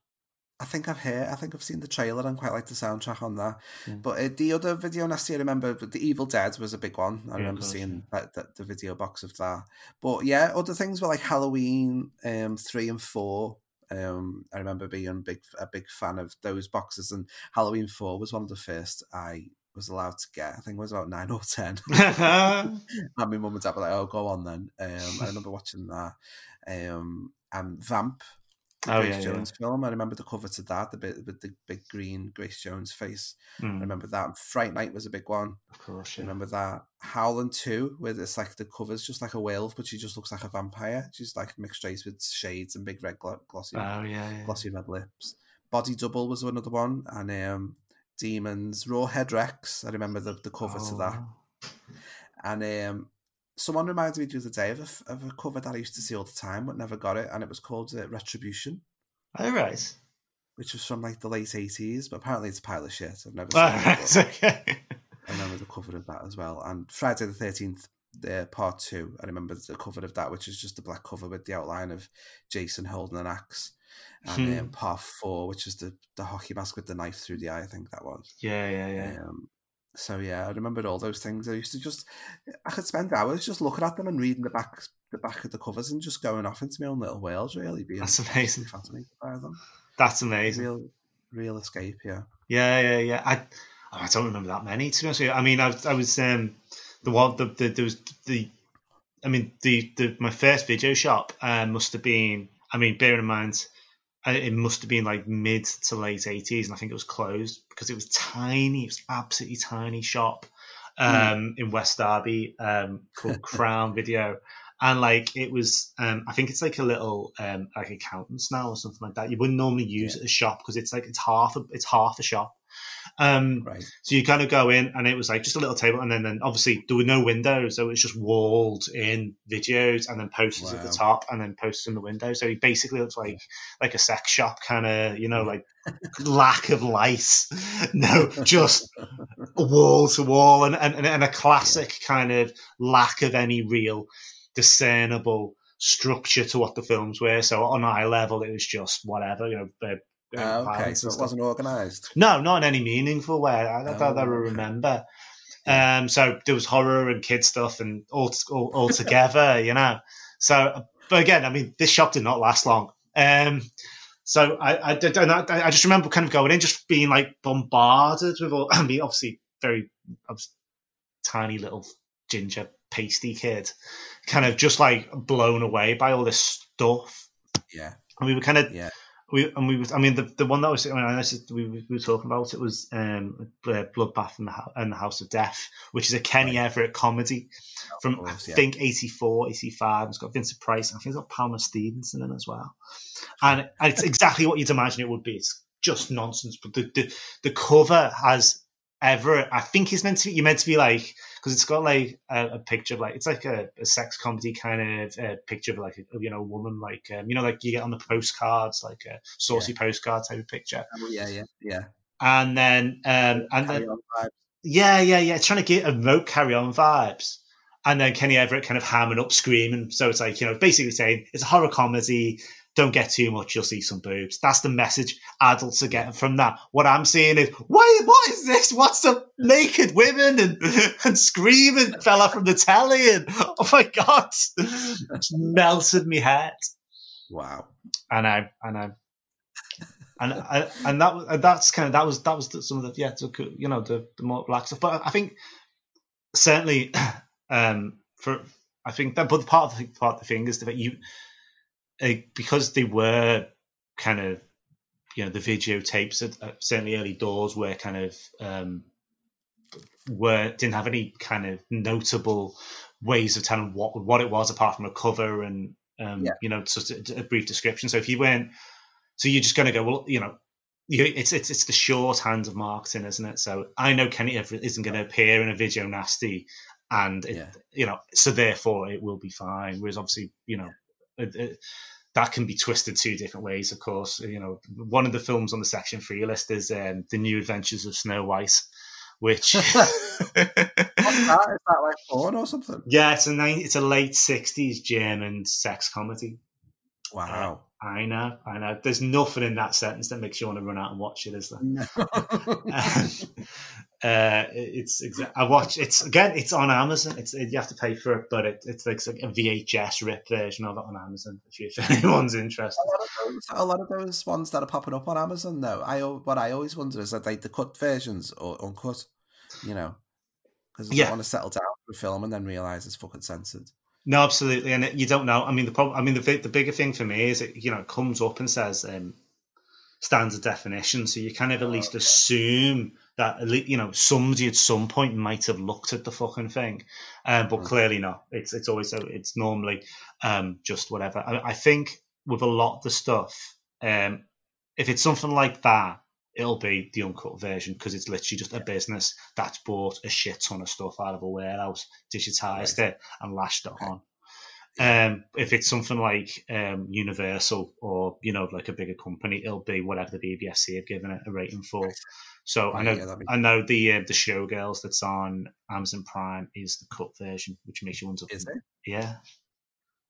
I think I've heard. I think I've seen the trailer and quite like the soundtrack on that. Mm. But uh, the other video nasty I remember, but the Evil Dead was a big one. I Yeah, remember course, seeing that, that, the video box of that. But yeah, other things were like Halloween um, three and four. Um, I remember being a big a big fan of those boxes, and Halloween four was one of the first I was allowed to get. I think it was about nine or ten. and my mum and dad were like, "Oh, go on then." Um, I remember watching that. Um, and Vamp, Oh, Grace yeah, yeah. Jones film. I remember the cover to that, the bit with the big green Grace Jones face. I Mm, remember that. Fright Night was a big one. of course, I remember that. Howling 2, where it's like the cover's just like a whale, but she just looks like a vampire. She's like mixed race with shades and big red glo- glossy, Oh yeah, yeah. glossy red lips. Body Double was another one, and um, Demons, Rawhead Rex. I remember the, the cover to that. Oh. And um, someone reminded me the other day of a, of a cover that I used to see all the time, but never got it, and it was called uh, Retribution, All right. which was from like the late eighties. But apparently, it's a pile of shit. I've never All seen it. right. Okay. I remember the cover of that as well. And Friday the Thirteenth, the part two. I remember the cover of that, which is just a black cover with the outline of Jason holding an axe. And Hmm. um, part four, which is the the hockey mask with the knife through the eye. I think that was. Yeah, yeah, yeah. Um, so yeah, I remembered all those things. I used to just, I could spend hours just looking at them and reading the back, the back of the covers, and just going off into my own little world. Really, being That's amazing. fascinated by them. That's amazing. Real, real escape. Yeah. Yeah, yeah, yeah. I oh, I don't remember that many to be honest with you. I mean, I, was- I was um the one the, the there was the I mean the the my first video shop um, must have been. I mean, bearing in mind. It must have been like mid to late 80s, and I think it was closed because it was tiny. It was absolutely tiny shop um, in West Derby um, called Crown Video, and like it was. Um, I think it's like a little um, like accountants now or something like that. You wouldn't normally use it as a shop because it's like it's half a, it's half a shop. Um, Right. so you kind of go in, and it was like just a little table, and then, then obviously there were no windows, so it was just walled in videos, and then posters at the top, and then posters in the window. So it basically looks like like a sex shop, kind of, you know, like lack of light, no, just wall to wall, and and, and a classic kind of lack of any real discernible structure to what the films were. So on eye level, it was just whatever, you know, Uh, okay, so it wasn't organised. No, not in any meaningful way. I don't Oh, I okay. remember. Um, so there was horror and kid stuff and all, all, all together, you know. So, but again, I mean, this shop did not last long. Um, so I, I, did- I, I just remember kind of going in, just being like bombarded with all. I mean, obviously, very I tiny little ginger pasty kid, kind of just like blown away by all this stuff. Yeah, And we were kind of yeah. We and we was I mean the, the one that was I mean we, we were talking about it was um uh, Bloodbath and the, and the House of Death which is a Kenny Everett comedy from course, I yeah. think 84 85 it's got Vincent Price and I think it's got Pamela Stephenson in as well. And, and it's exactly what you'd imagine it would be. It's just nonsense but the the, the cover has Everett I think he's meant to be you're meant to be like because it's got like a, a picture of like it's like a, a sex comedy kind of uh, picture of like a, you know a woman like um, you know like you get on the postcards like a saucy postcard type of picture. Oh, yeah, yeah, yeah. and then um and Carry then yeah yeah yeah it's trying to get evoke carry on vibes. And then Kenny Everett kind of hamming up screaming. So it's like you know basically saying it's a horror comedy don't get too much you'll see some boobs. That's the message adults are getting from that. What i'm seeing is why what is this? What's the naked women and and screaming fella from the telly and oh my god. It's melted me head. Wow. and I and I and I, and that that's kind of that was that was some of the yeah the, you know the the more black stuff. But I think certainly um for I think that but part of the part of the thing is that you because they were kind of you know the videotapes at, at certainly early doors were kind of um were didn't have any kind of notable ways of telling what what it was apart from a cover and um, Yeah. you know just a, a brief description. So if you weren't, so you're just going to go, well, you know, you, it's it's it's the shorthand of marketing, isn't it? So I know Kenny isn't going to appear in a video nasty, and it, Yeah. you know, so therefore it will be fine. Whereas obviously, you know. It, it, that can be twisted two different ways, of course. You know, one of the films on the Section Three list is um, the New Adventures of Snow White, which What's that? Is that like porn or something? yeah, it's a it's a late ssixties German sex comedy. Wow. I know, I know. There's nothing in that sentence that makes you want to run out and watch it, is there? No. uh, it's exa- I watch it's again. It's on Amazon. It's you have to pay for it, but it, it's like a VHS rip version of it on Amazon. If, you, if anyone's interested, a lot of those, a lot of those ones that are popping up on Amazon, though. I what I always wonder is that they the cut versions or uncut, you know, because I Yeah. want to settle down for a film and then realize it's fucking censored. No, absolutely, and it, you don't know. I mean, the problem. I mean, the the bigger thing for me is it you know it comes up and says um, standard definition, so you kind of at least assume that you know somebody at some point might have looked at the fucking thing, um, but Mm. clearly not. It's it's always so it's normally um, just whatever. I, I think with a lot of the stuff, um, if it's something like that, it'll be the uncut version because it's literally just a business that's bought a shit ton of stuff out of a warehouse, digitized it, and lashed it on. Um, if it's something like um, Universal or you know like a bigger company, it'll be whatever the BBFC have given it a rating for. So I know yeah, be- I know the uh, the Showgirls that's on Amazon Prime is the cut version, which makes you wonder. Is it? Yeah,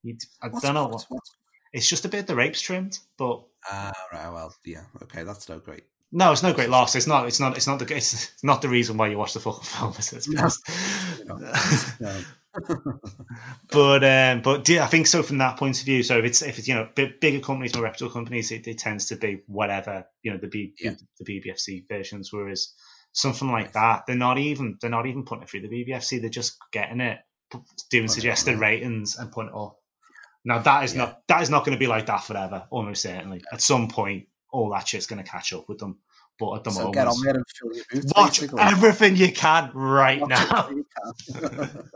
You'd- I What's- don't know. what's- what's- it's just a bit the rapes trimmed, but Ah, right. Well, yeah. Okay, that's no great. no, it's no great loss. It's not. It's not. It's not the. It's not the reason why you watch the full film. Is it? No. No. but um, but I think so from that point of view. So if it's if it's you know big, bigger companies, more reputable companies, it, it tends to be whatever you know the B, Yeah. the BBFC versions. Whereas something like that, they're not even they're not even putting it through the BBFC. They're just getting it, doing suggested ratings and putting it up. Now that is Yeah. not that is not going to be like that forever. Almost certainly, at some point, all that shit's going to catch up with them. But at the so moment, get on there and fill your boots. watch basically. everything you can right Watch now. can.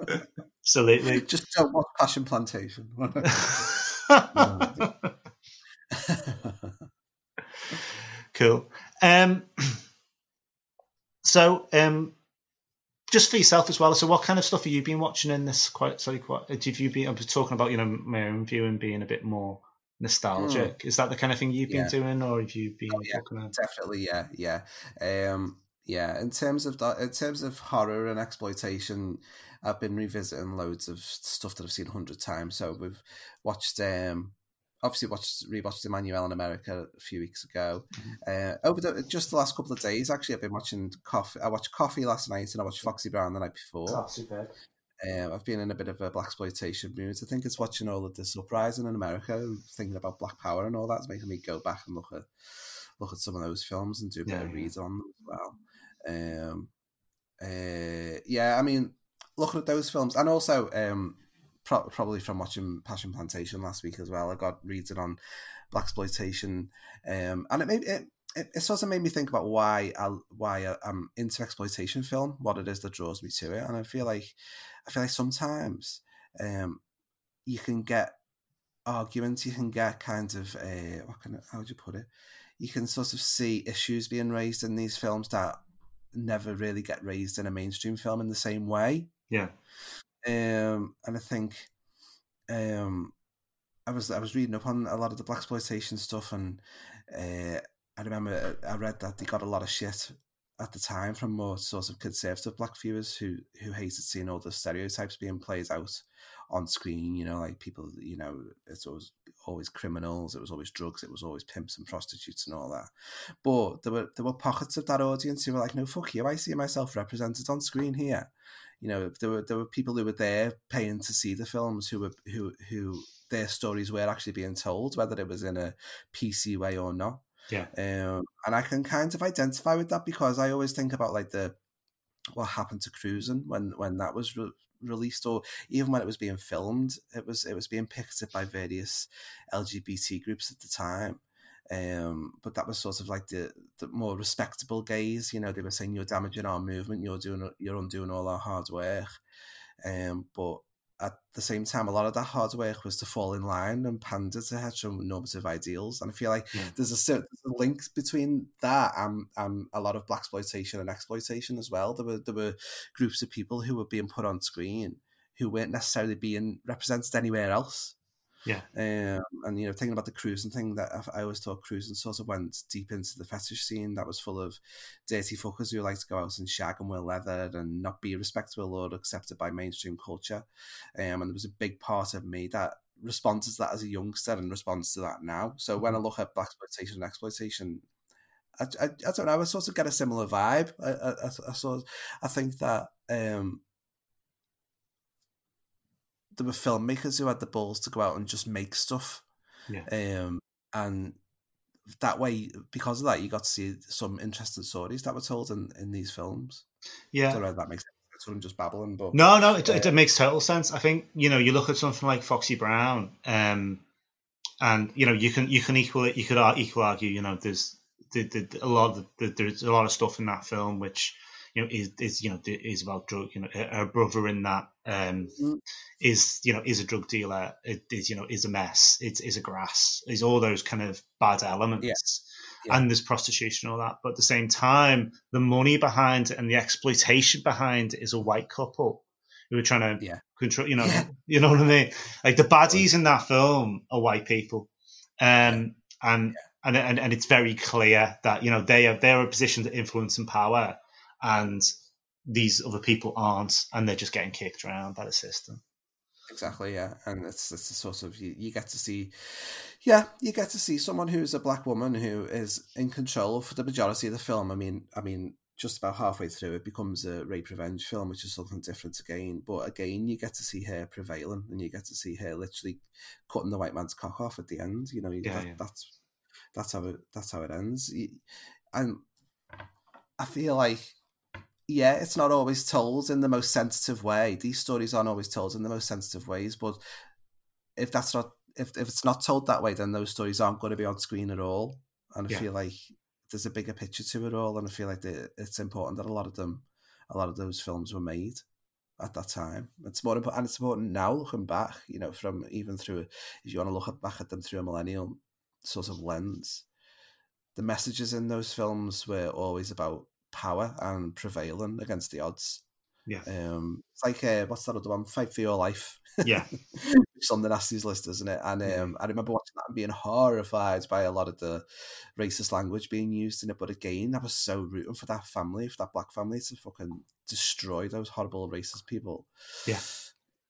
Absolutely. Just don't watch Passion Plantation. cool. Um, so, um, just for yourself as well. So, what kind of stuff have you been watching in this? Quite, sorry, quite. Have you been? I was talking about you know my own view and being a bit more nostalgic. Is that the kind of thing you've been Yeah. doing, or have you been Oh, yeah. looking? Definitely, yeah, yeah, um, yeah. In terms of that, in terms of horror and exploitation, I've been revisiting loads of stuff that I've seen a hundred times. So we've watched um, obviously watched rewatched Emmanuelle in America a few weeks ago. Uh, over the, just the last couple of days, actually, I've been watching Coffy. I watched Coffy last night, and I watched Foxy Brown the night before. superb. Um, I've been in a bit of a blaxploitation mood. I think it's watching all of this uprising in America and thinking about Black Power and all that's making me go back and look at look at some of those films and do a bit Yeah, of yeah. read on them as well. Um, uh, yeah, I mean, looking at those films, and also um, pro- probably from watching Passion Plantation last week as well, I got reading on blaxploitation, um, and it made it. It, it sort of made me think about why I why I- I'm into exploitation film, what it is that draws me to it, and I feel like I feel like sometimes um, you can get arguments, you can get kind of uh, what can how would you put it? You can sort of see issues being raised in these films that never really get raised in a mainstream film in the same way. Yeah. Um, and I think um, I was I was reading up on a lot of the blaxploitation stuff, and uh, I remember uh, I read that they got a lot of shit at the time from more sort of conservative black viewers who who hated seeing all the stereotypes being played out on screen. You know, like people, you know, it's always always criminals, it was always drugs, it was always pimps and prostitutes and all that. But there were there were pockets of that audience who were like, no, fuck you, I see myself represented on screen here. You know, there were there were people who were there paying to see the films who were who who their stories were actually being told, whether it was in a PC way or not. Yeah. Um, and I can kind of identify with that because I always think about like the what happened to cruising when when that was re- released or even when it was being filmed it was it was being picked up by various lgbt groups at the time um but that was sort of like the the more respectable gays you know they were saying you're damaging our movement you're doing you're undoing all our hard work um but at the same time, a lot of that hard work was to fall in line and pander to heteronormative ideals. And I feel like Yeah. there's a certain there's a link between that and, and a lot of blaxploitation and exploitation as well. There were there were groups of people who were being put on screen who weren't necessarily being represented anywhere else. Yeah. Um, and you know, thinking about the cruising thing, that I, I always thought cruising sort of went deep into the fetish scene that was full of dirty fuckers who like to go out and shag and wear leather and not be respectable or accepted by mainstream culture. Um, and there was a big part of me that responds to that as a youngster and responds to that now. So when I look at blaxploitation and exploitation, I, I, I don't know. I sort of get a similar vibe. I, I, I, I sort of, I think that um, there were filmmakers who had the balls to go out and just make stuff. Yeah. Um, and that way, because of that, you got to see some interesting stories that were told in, in these films. Yeah. don't know if that makes sense. That's what I'm just babbling, but No, no, it, it, Uh, it makes total sense. I think you know you look at something like Foxy Brown, um, and you know you can you can equal it. You could equal argue. You know, there's the, the, a lot of the, there's a lot of stuff in that film which you know is is you know is about drug. You know, her her brother in that um, Mm. is you know is a drug dealer. It is you know is a mess. It's is a grass. Is all those kind of bad elements. Yeah. And there's prostitution and all that, but at the same time, the money behind it and the exploitation behind it is a white couple who are trying to Yeah. control. You know, Yeah. you know what I mean. Like the baddies in that film are white people, um, and, and and and it's very clear that you know they are they're a position to influence and power, and these other people aren't, and they're just getting kicked around by the system. Exactly, yeah, and it's it's a sort of you, you get to see, yeah, you get to see someone who's a black woman who is in control for the majority of the film. I mean, I mean, just about halfway through, it becomes a rape revenge film, which is something different again. But again, you get to see her prevailing, and you get to see her literally cutting the white man's cock off at the end. You know, Yeah, that, yeah. that's that's how it that's how it ends. And I feel like yeah, it's not always told in the most sensitive way. These stories aren't always told in the most sensitive ways, but if that's not if, if it's not told that way, then those stories aren't going to be on screen at all. And I Yeah. feel like there's a bigger picture to it all, and I feel like the, it's important that a lot of them, a lot of those films were made at that time. It's more important, and it's important now looking back. You know, from even through if you want to look at, back at them through a millennial sort of lens, the messages in those films were always about power and prevailing against the odds. Yeah. Um, it's like uh, what's that other one? Fight for your life. Yeah. it's on the Nasties list, isn't it? And um, I remember watching that and being horrified by a lot of the racist language being used in it. But again, I was so rooting for that family, for that black family, to fucking destroy those horrible racist people. Yeah.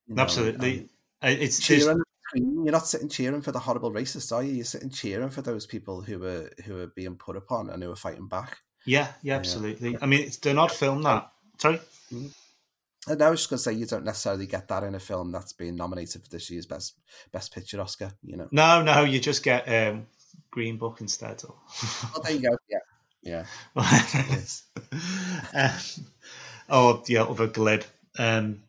You know, Absolutely. It's cheering you're not sitting cheering for the horrible racists, are you? You're sitting cheering for those people who are who are being put upon and who are fighting back. Yeah, yeah, absolutely. I mean, it's, they're not film that. Sorry. Mm-hmm. And I was just going to say, you don't necessarily get that in a film that's being nominated for this year's best best picture Oscar. You know. No, no, you just get um, Green Book instead. Or... oh, there you go. Yeah, yeah. um, oh, yeah, other glib um,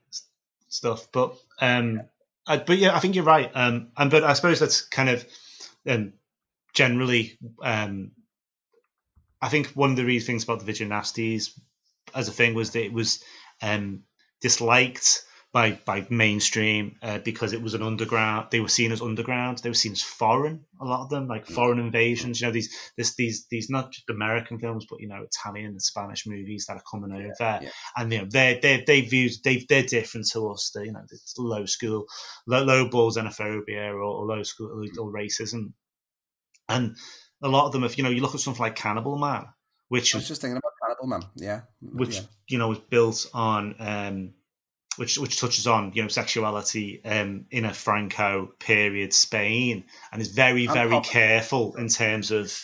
stuff, but um, I, but yeah, I think you're right. Um, and but I suppose that's kind of um, generally. Um, I think one of the real things about the Video Nasties as a thing was that it was um, disliked by by mainstream uh, because it was an underground. They were seen as underground. They were seen as foreign. A lot of them, like mm. foreign invasions. You know, these this these these not just American films, but you know, Italian and Spanish movies that are coming over. Yeah. And you know, they they they views they they're different to us. They you know, it's low school, low, low ball xenophobia or, or low school or racism. And a lot of them, if you know, you look at something like Cannibal Man, which I was just thinking about Cannibal Man, yeah, which yeah. you know was built on. um which which touches on you know sexuality um, in a Franco period Spain and is very very careful in terms of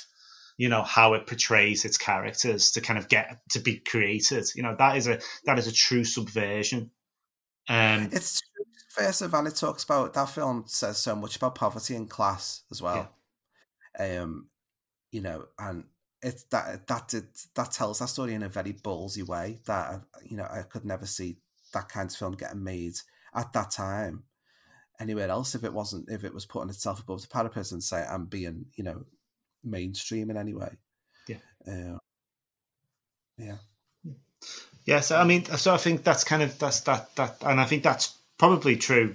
you know how it portrays its characters to kind of get to be created. You know that is a that is a true subversion. Um, it's first of and it talks about that film says so much about poverty and class as well. Yeah. Um, you know, and it's that that did, that tells that story in a very ballsy way that you know I could never see that kind of film getting made at that time anywhere else if it wasn't if it was putting itself above the parapet and say I'm being you know mainstream in any way. Yeah. Uh, yeah. Yeah. So I mean, so I think that's kind of that's that that, and I think that's probably true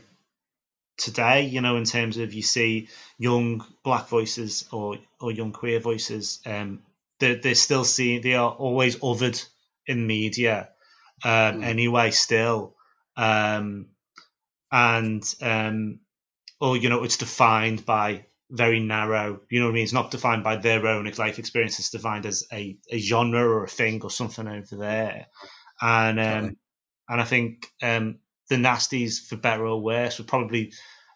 today. You know, in terms of you see young black voices or or young queer voices, um, they're, they're still seeing they are always othered in media um, mm. anyway still um, and um, or you know it's defined by very narrow you know what i mean it's not defined by their own life experience it's defined as a, a genre or a thing or something over there and um, and i think um, the nasties for better or worse were probably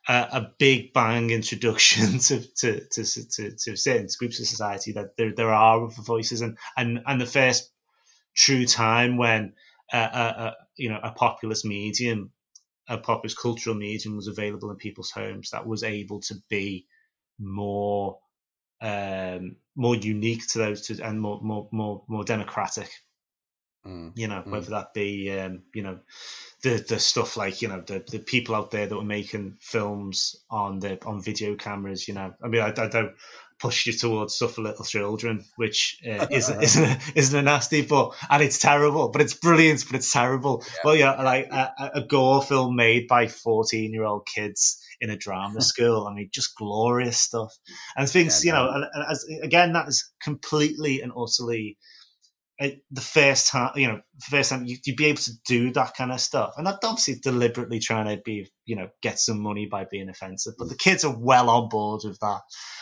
a, big bang introduction to to to to, to certain groups of society that there there are other voices and and and the first true time when a, a, you know a populist medium, a populist cultural medium was available in people's homes that was able to be more um, more unique to those to, and more more more more democratic. Mm. You know, mm. whether that be um, you know the the stuff like you know the the people out there that were making films on the on video cameras. You know, I mean, I, I don't push you towards stuff for little children, which uh, isn't isn't a, isn't a nasty, but and it's terrible, but it's brilliant, but it's terrible. Yeah. Well, yeah, like a, a gore film made by fourteen year old kids in a drama school. I mean, just glorious stuff, and things yeah, you know, and, and as again, that is completely and utterly the first time, you know, first time you, would be able to do that kind of stuff, and that's obviously deliberately trying to be, you know, get some money by being offensive. But the kids are well on board with that,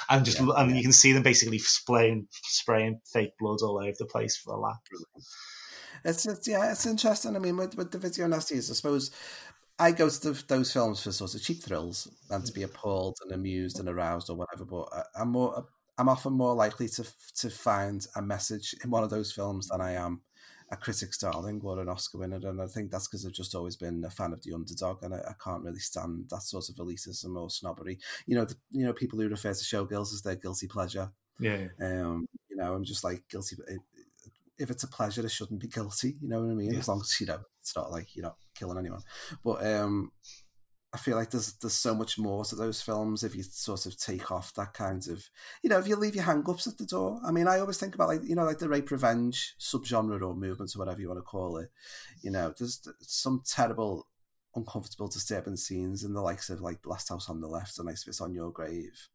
and just yeah, and yeah. you can see them basically spraying spraying fake blood all over the place for a laugh. It's, just, yeah, it's interesting. I mean, with, with the video nasties, I suppose I go to the, those films for sort of cheap thrills and to be appalled and amused and aroused or whatever. But I, am more I'm often more likely to to find a message in one of those films than I am a critic's darling or an Oscar winner, and I think that's because I've just always been a fan of the underdog, and I, I, can't really stand that sort of elitism or snobbery. You know, the, you know, people who refer to showgirls as their guilty pleasure. Yeah. Um, you know, I'm just like guilty. If it's a pleasure, it shouldn't be guilty. You know what I mean? Yeah. As long as you know it's not like you're not killing anyone. But um, I feel like there's there's so much more to those films if you sort of take off that kind of you know if you leave your hang-ups at the door. I mean, I always think about like you know like the rape revenge subgenre or movement or whatever you want to call it. You know, there's some terrible, uncomfortable, disturbing scenes in the likes of like Last House on the Left and I Spit on Your Grave.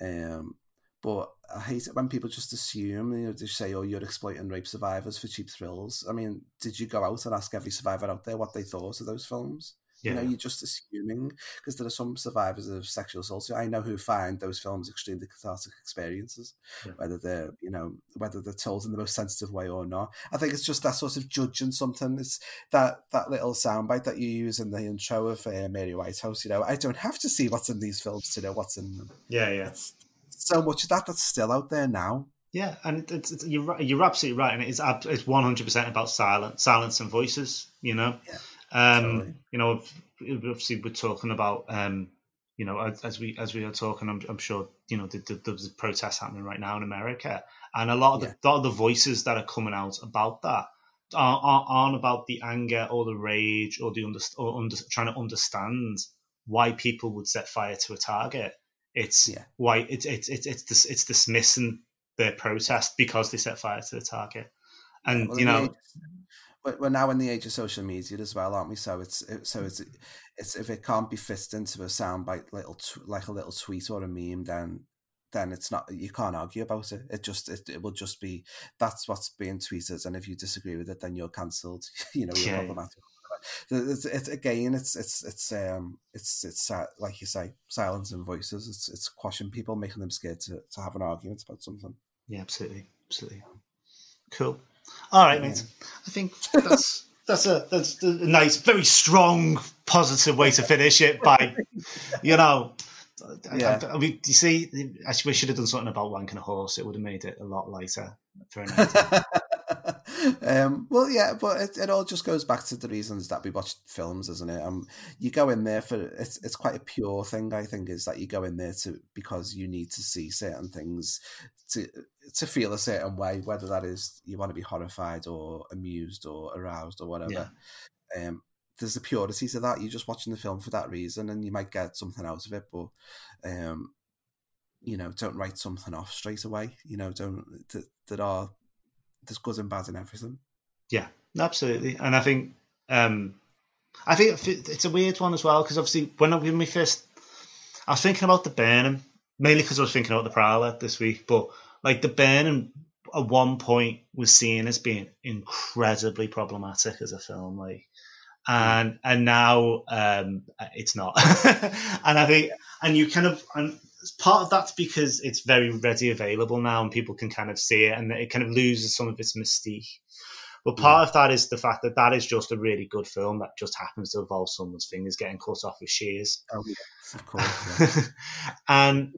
Um, but I hate it when people just assume, you know, they say, "Oh, you're exploiting rape survivors for cheap thrills." I mean, did you go out and ask every survivor out there what they thought of those films? You know, you're just assuming because there are some survivors of sexual assault who I know who find those films extremely cathartic experiences, Yeah. whether they're you know whether they're told in the most sensitive way or not. I think it's just that sort of judging something. It's that that little soundbite that you use in the intro of uh, Mary Whitehouse. You know, I don't have to see what's in these films to know what's in them. Yeah, yeah. It's so much of that that's still out there now. Yeah, and it's, it's you're right- you're absolutely right, and it's it's one hundred percent about silence, silence and voices. You know, Yeah, um, totally. you know, obviously we're talking about, um, you know, as, as we as we are talking, I'm, I'm sure you know th- th- there's a protest happening right now in America, and a lot of the, lot of the voices that are coming out about that are, are, aren't about the anger or the rage or the under, or under, trying to understand why people would set fire to a target. It's Yeah. why it's it's it's it's, dis, it's dismissing their protest because they set fire to the target, and Well, you know, we're we're now in the age of social media as well, aren't we? So it's it- so it's it's if it can't be fitted into a soundbite, little like a little tweet or a meme, then then it's not you can't argue about it. It just it, it will just be that's what's being tweeted, and if you disagree with it, then you're cancelled. you know, you're Yeah. problematic. It's, it's, again, it's it's it's um it's it's uh, like you say, silence and voices. It's it's quashing people, making them scared to, to have an argument about something. yeah, absolutely, absolutely, cool. All right, Yeah. mate. I think that's that's a that's a nice, very strong, positive way to finish it. By you know, I- I- Yeah. I, mean, you see, I we should have done something about wanking a horse. It would have made it a lot lighter for an. um, well, yeah, but it, it all just goes back to the reasons that we watch films, isn't it? Um, you go in there for it's it's quite a pure thing. I think is that you go in there to because you need to see certain things to to feel a certain way, whether that is you want to be horrified or amused or aroused or whatever. Um, there's a purity to that. You're just watching the film for that reason, and you might get something out of it, but um, you know, don't write something off straight away. You know, don't th- there are there's good and bad in everything. Yeah, absolutely. And I think, um, I think it's a weird one as well because obviously when I- when we first, I was thinking about the Burning mainly because I was thinking about the Prowler this week, but like the Burning at one point was seen as being incredibly problematic as a film, like, and and now um, it's not. and I think, and you kind of, and part of that's because it's very ready available now, and people can kind of see it, and it kind of loses some of its mystique. But part of that is the fact that that is just a really good film that just happens to involve someone's fingers getting cut off with shears. Oh yes, of course. Yeah. and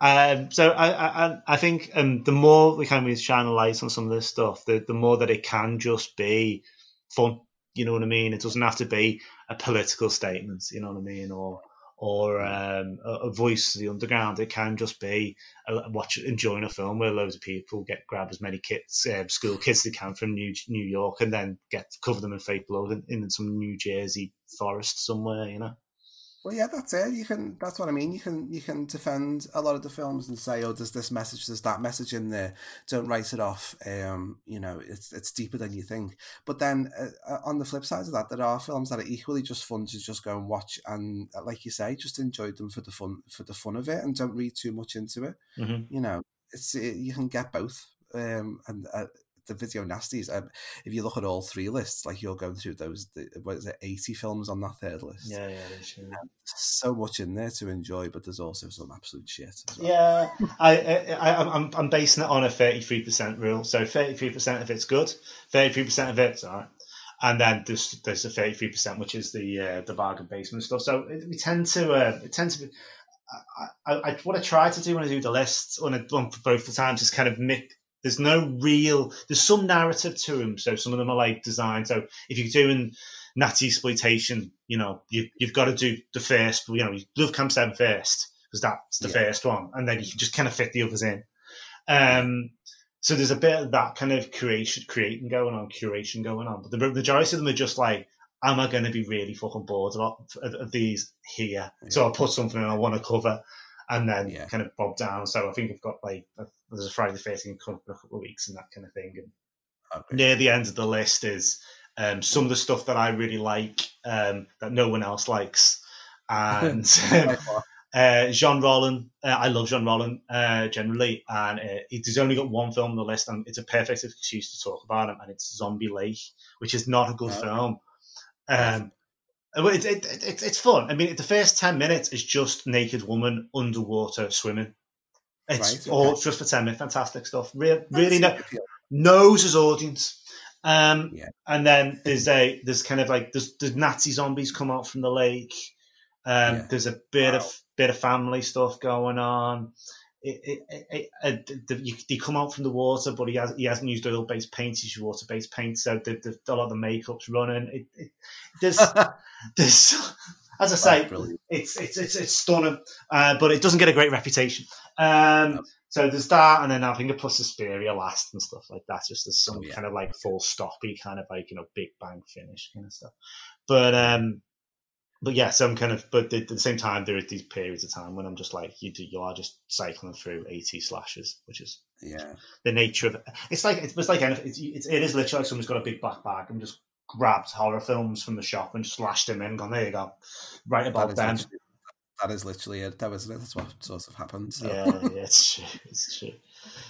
um, so I, I, I think um, the more we kind of shine a light on some of this stuff, the, the more that it can just be fun. You know what I mean? It doesn't have to be a political statement. You know what I mean? Or or um, a, voice to the underground. It can just be a, watch enjoying a film where loads of people get grab as many kids, um, school kids they can from New New York, and then get cover them in fake blood in, in some New Jersey forest somewhere. You know? Well, yeah, that's it. You can. That's what I mean. You can. You can defend a lot of the films and say, "Oh, there's this message, there's that message in there." Don't write it off. Um, you know, it's it's deeper than you think. But then, uh, on the flip side of that, there are films that are equally just fun to just go and watch, and uh, like you say, just enjoy them for the fun for the fun of it, and don't read too much into it. Mm-hmm. You know, it's it, you can get both. Um, and uh, the video nasties. Um, if you look at all three lists, like you're going through those, the, what is it, eighty films on that third list? Yeah, yeah, they should. so much in there to enjoy, but there's also some absolute shit. As well. Yeah, I, I, I, I'm, I'm basing it on a 33% rule. So 33% of it's good, 33% of it's all right. And then there's there's a 33% which is the uh, the bargain basement stuff. So it, we tend to uh, it tends to be. I, I, I, what I try to do when I do the lists on, on both the times is kind of make. There's no real. There's some narrative to them. So some of them are like designed. So if you're doing Nazi exploitation, you know, you, you've got to do the first. You know, you love Camp Seven first because that's the Yeah. first one, and then you can just kind of fit the others in. Um, so there's a bit of that kind of creation, creating going on, curation going on. But the majority of them are just like, am I going to be really fucking bored of, of, of these here? So I'll put something I want to cover, and then Yeah. kind of bob down. So I think I've got like there's a Friday the Thirteenth coming in a couple of weeks and that kind of thing. And Okay. near the end of the list is um, some of the stuff that I really like um, that no one else likes, and uh, Jean Rollin. Uh, I love Jean Rollin uh, generally, and uh, he's only got one film on the list, and it's a perfect excuse to talk about him, and it's Zombie Lake, which is not a good Oh. film. Um, Well, It, it, it, it's fun. I mean, the first ten minutes is just naked woman underwater swimming. It's Right, all okay. just for ten minutes. Fantastic stuff. Re- really no, knows his audience. Um, Yeah. And then there's a there's kind of like there's, there's Nazi zombies come out from the lake. Um, Yeah. There's a bit Wow. of bit of family stuff going on. It, it, it, uh, the, you, they come out from the water, but he has he hasn't used oil based paint. He's water based paint, so the, the, a lot of the makeup's running. It, it, there's there's as I say, brilliant. it's it's it's, it's stunning, uh, but it doesn't get a great reputation. Um, so there's that, and then I think it plus Suspiria last and stuff like that. Just as some Oh, yeah. kind of like full stoppy kind of like you know big bang finish kind of stuff. But um, but yeah, some kind of. But at the same time, there are these periods of time when I'm just like you do, you are just cycling through 80 slashers, which is Yeah. the nature of it. It's like it's, it's like anything. It's, it's it is literally like someone's got a big black bag and just grabbed horror films from the shop and just lashed them in. Gone there you go, right about then. that is literally it, That it? That's what sort of happened. So. Yeah, yeah, it's true. It's true.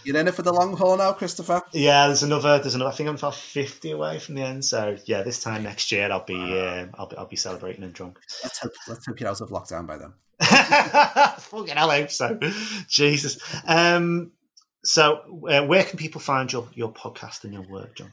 You're in it for the long haul now, Christopher. Yeah, there's another. There's another. I think I'm about fifty away from the end. So yeah, this time next year I'll be. Uh, I'll be. I'll be celebrating and drunk. Let's hope, let's hope you're out of lockdown by then. Fucking hell, I hope so. Jesus. Um. So, uh, where can people find your your podcast and your work, Jon?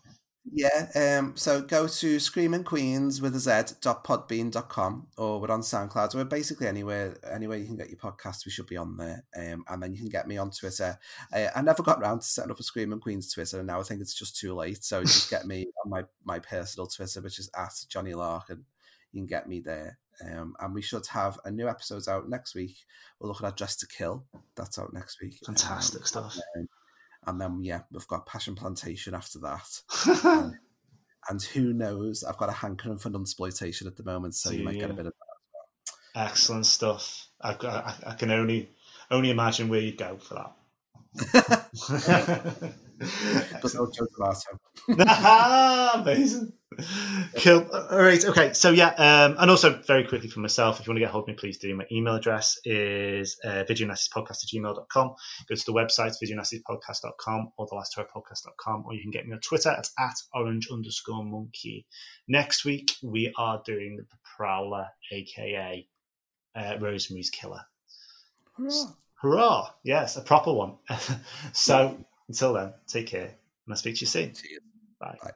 Yeah, um, so go to Screaming Queenz with a Z dot podbean.com or we're on SoundCloud. We're basically anywhere anywhere you can get your podcast, we should be on there. Um, and then you can get me on Twitter. Uh, I never got around to setting up a Screaming Queenz Twitter, and now I think it's just too late. So just get me on my, my personal Twitter, which is at Johnny Larkin. You can get me there. Um, and we should have a new episode out next week. We're looking at Dressed to Kill. That's out next week. Um, Fantastic stuff. And then yeah, we've got Passion Plantation after that. And who knows? I've got a hankering for exploitation at the moment, so you might get a bit of. Excellent stuff. I've got, I, I can only only imagine where you'd go for that. but no Joe D'Amato. Amazing. Cool. All right. Okay. So yeah, um, and also very quickly for myself, if you want to get hold of me, please do. My email address is uh, at gmail.com. Go to the website, videonastyspodcast.com or thelastterrorpodcast.com, or you can get me on Twitter at, at orange underscore monkey. Next week, we are doing the Prowler, aka uh, Rosemary's Killer. Hurrah. Hurrah! Yes, a proper one. so until then, take care, and I'll speak to you soon. Cheers. Bye. Bye.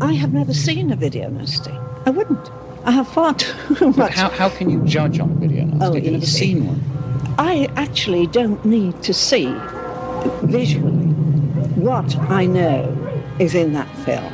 I have never seen a video nasty. I wouldn't. I have far too much. How, how can you judge on a video nasty? Oh, You've never seen one. I actually don't need to see visually what I know is in that film.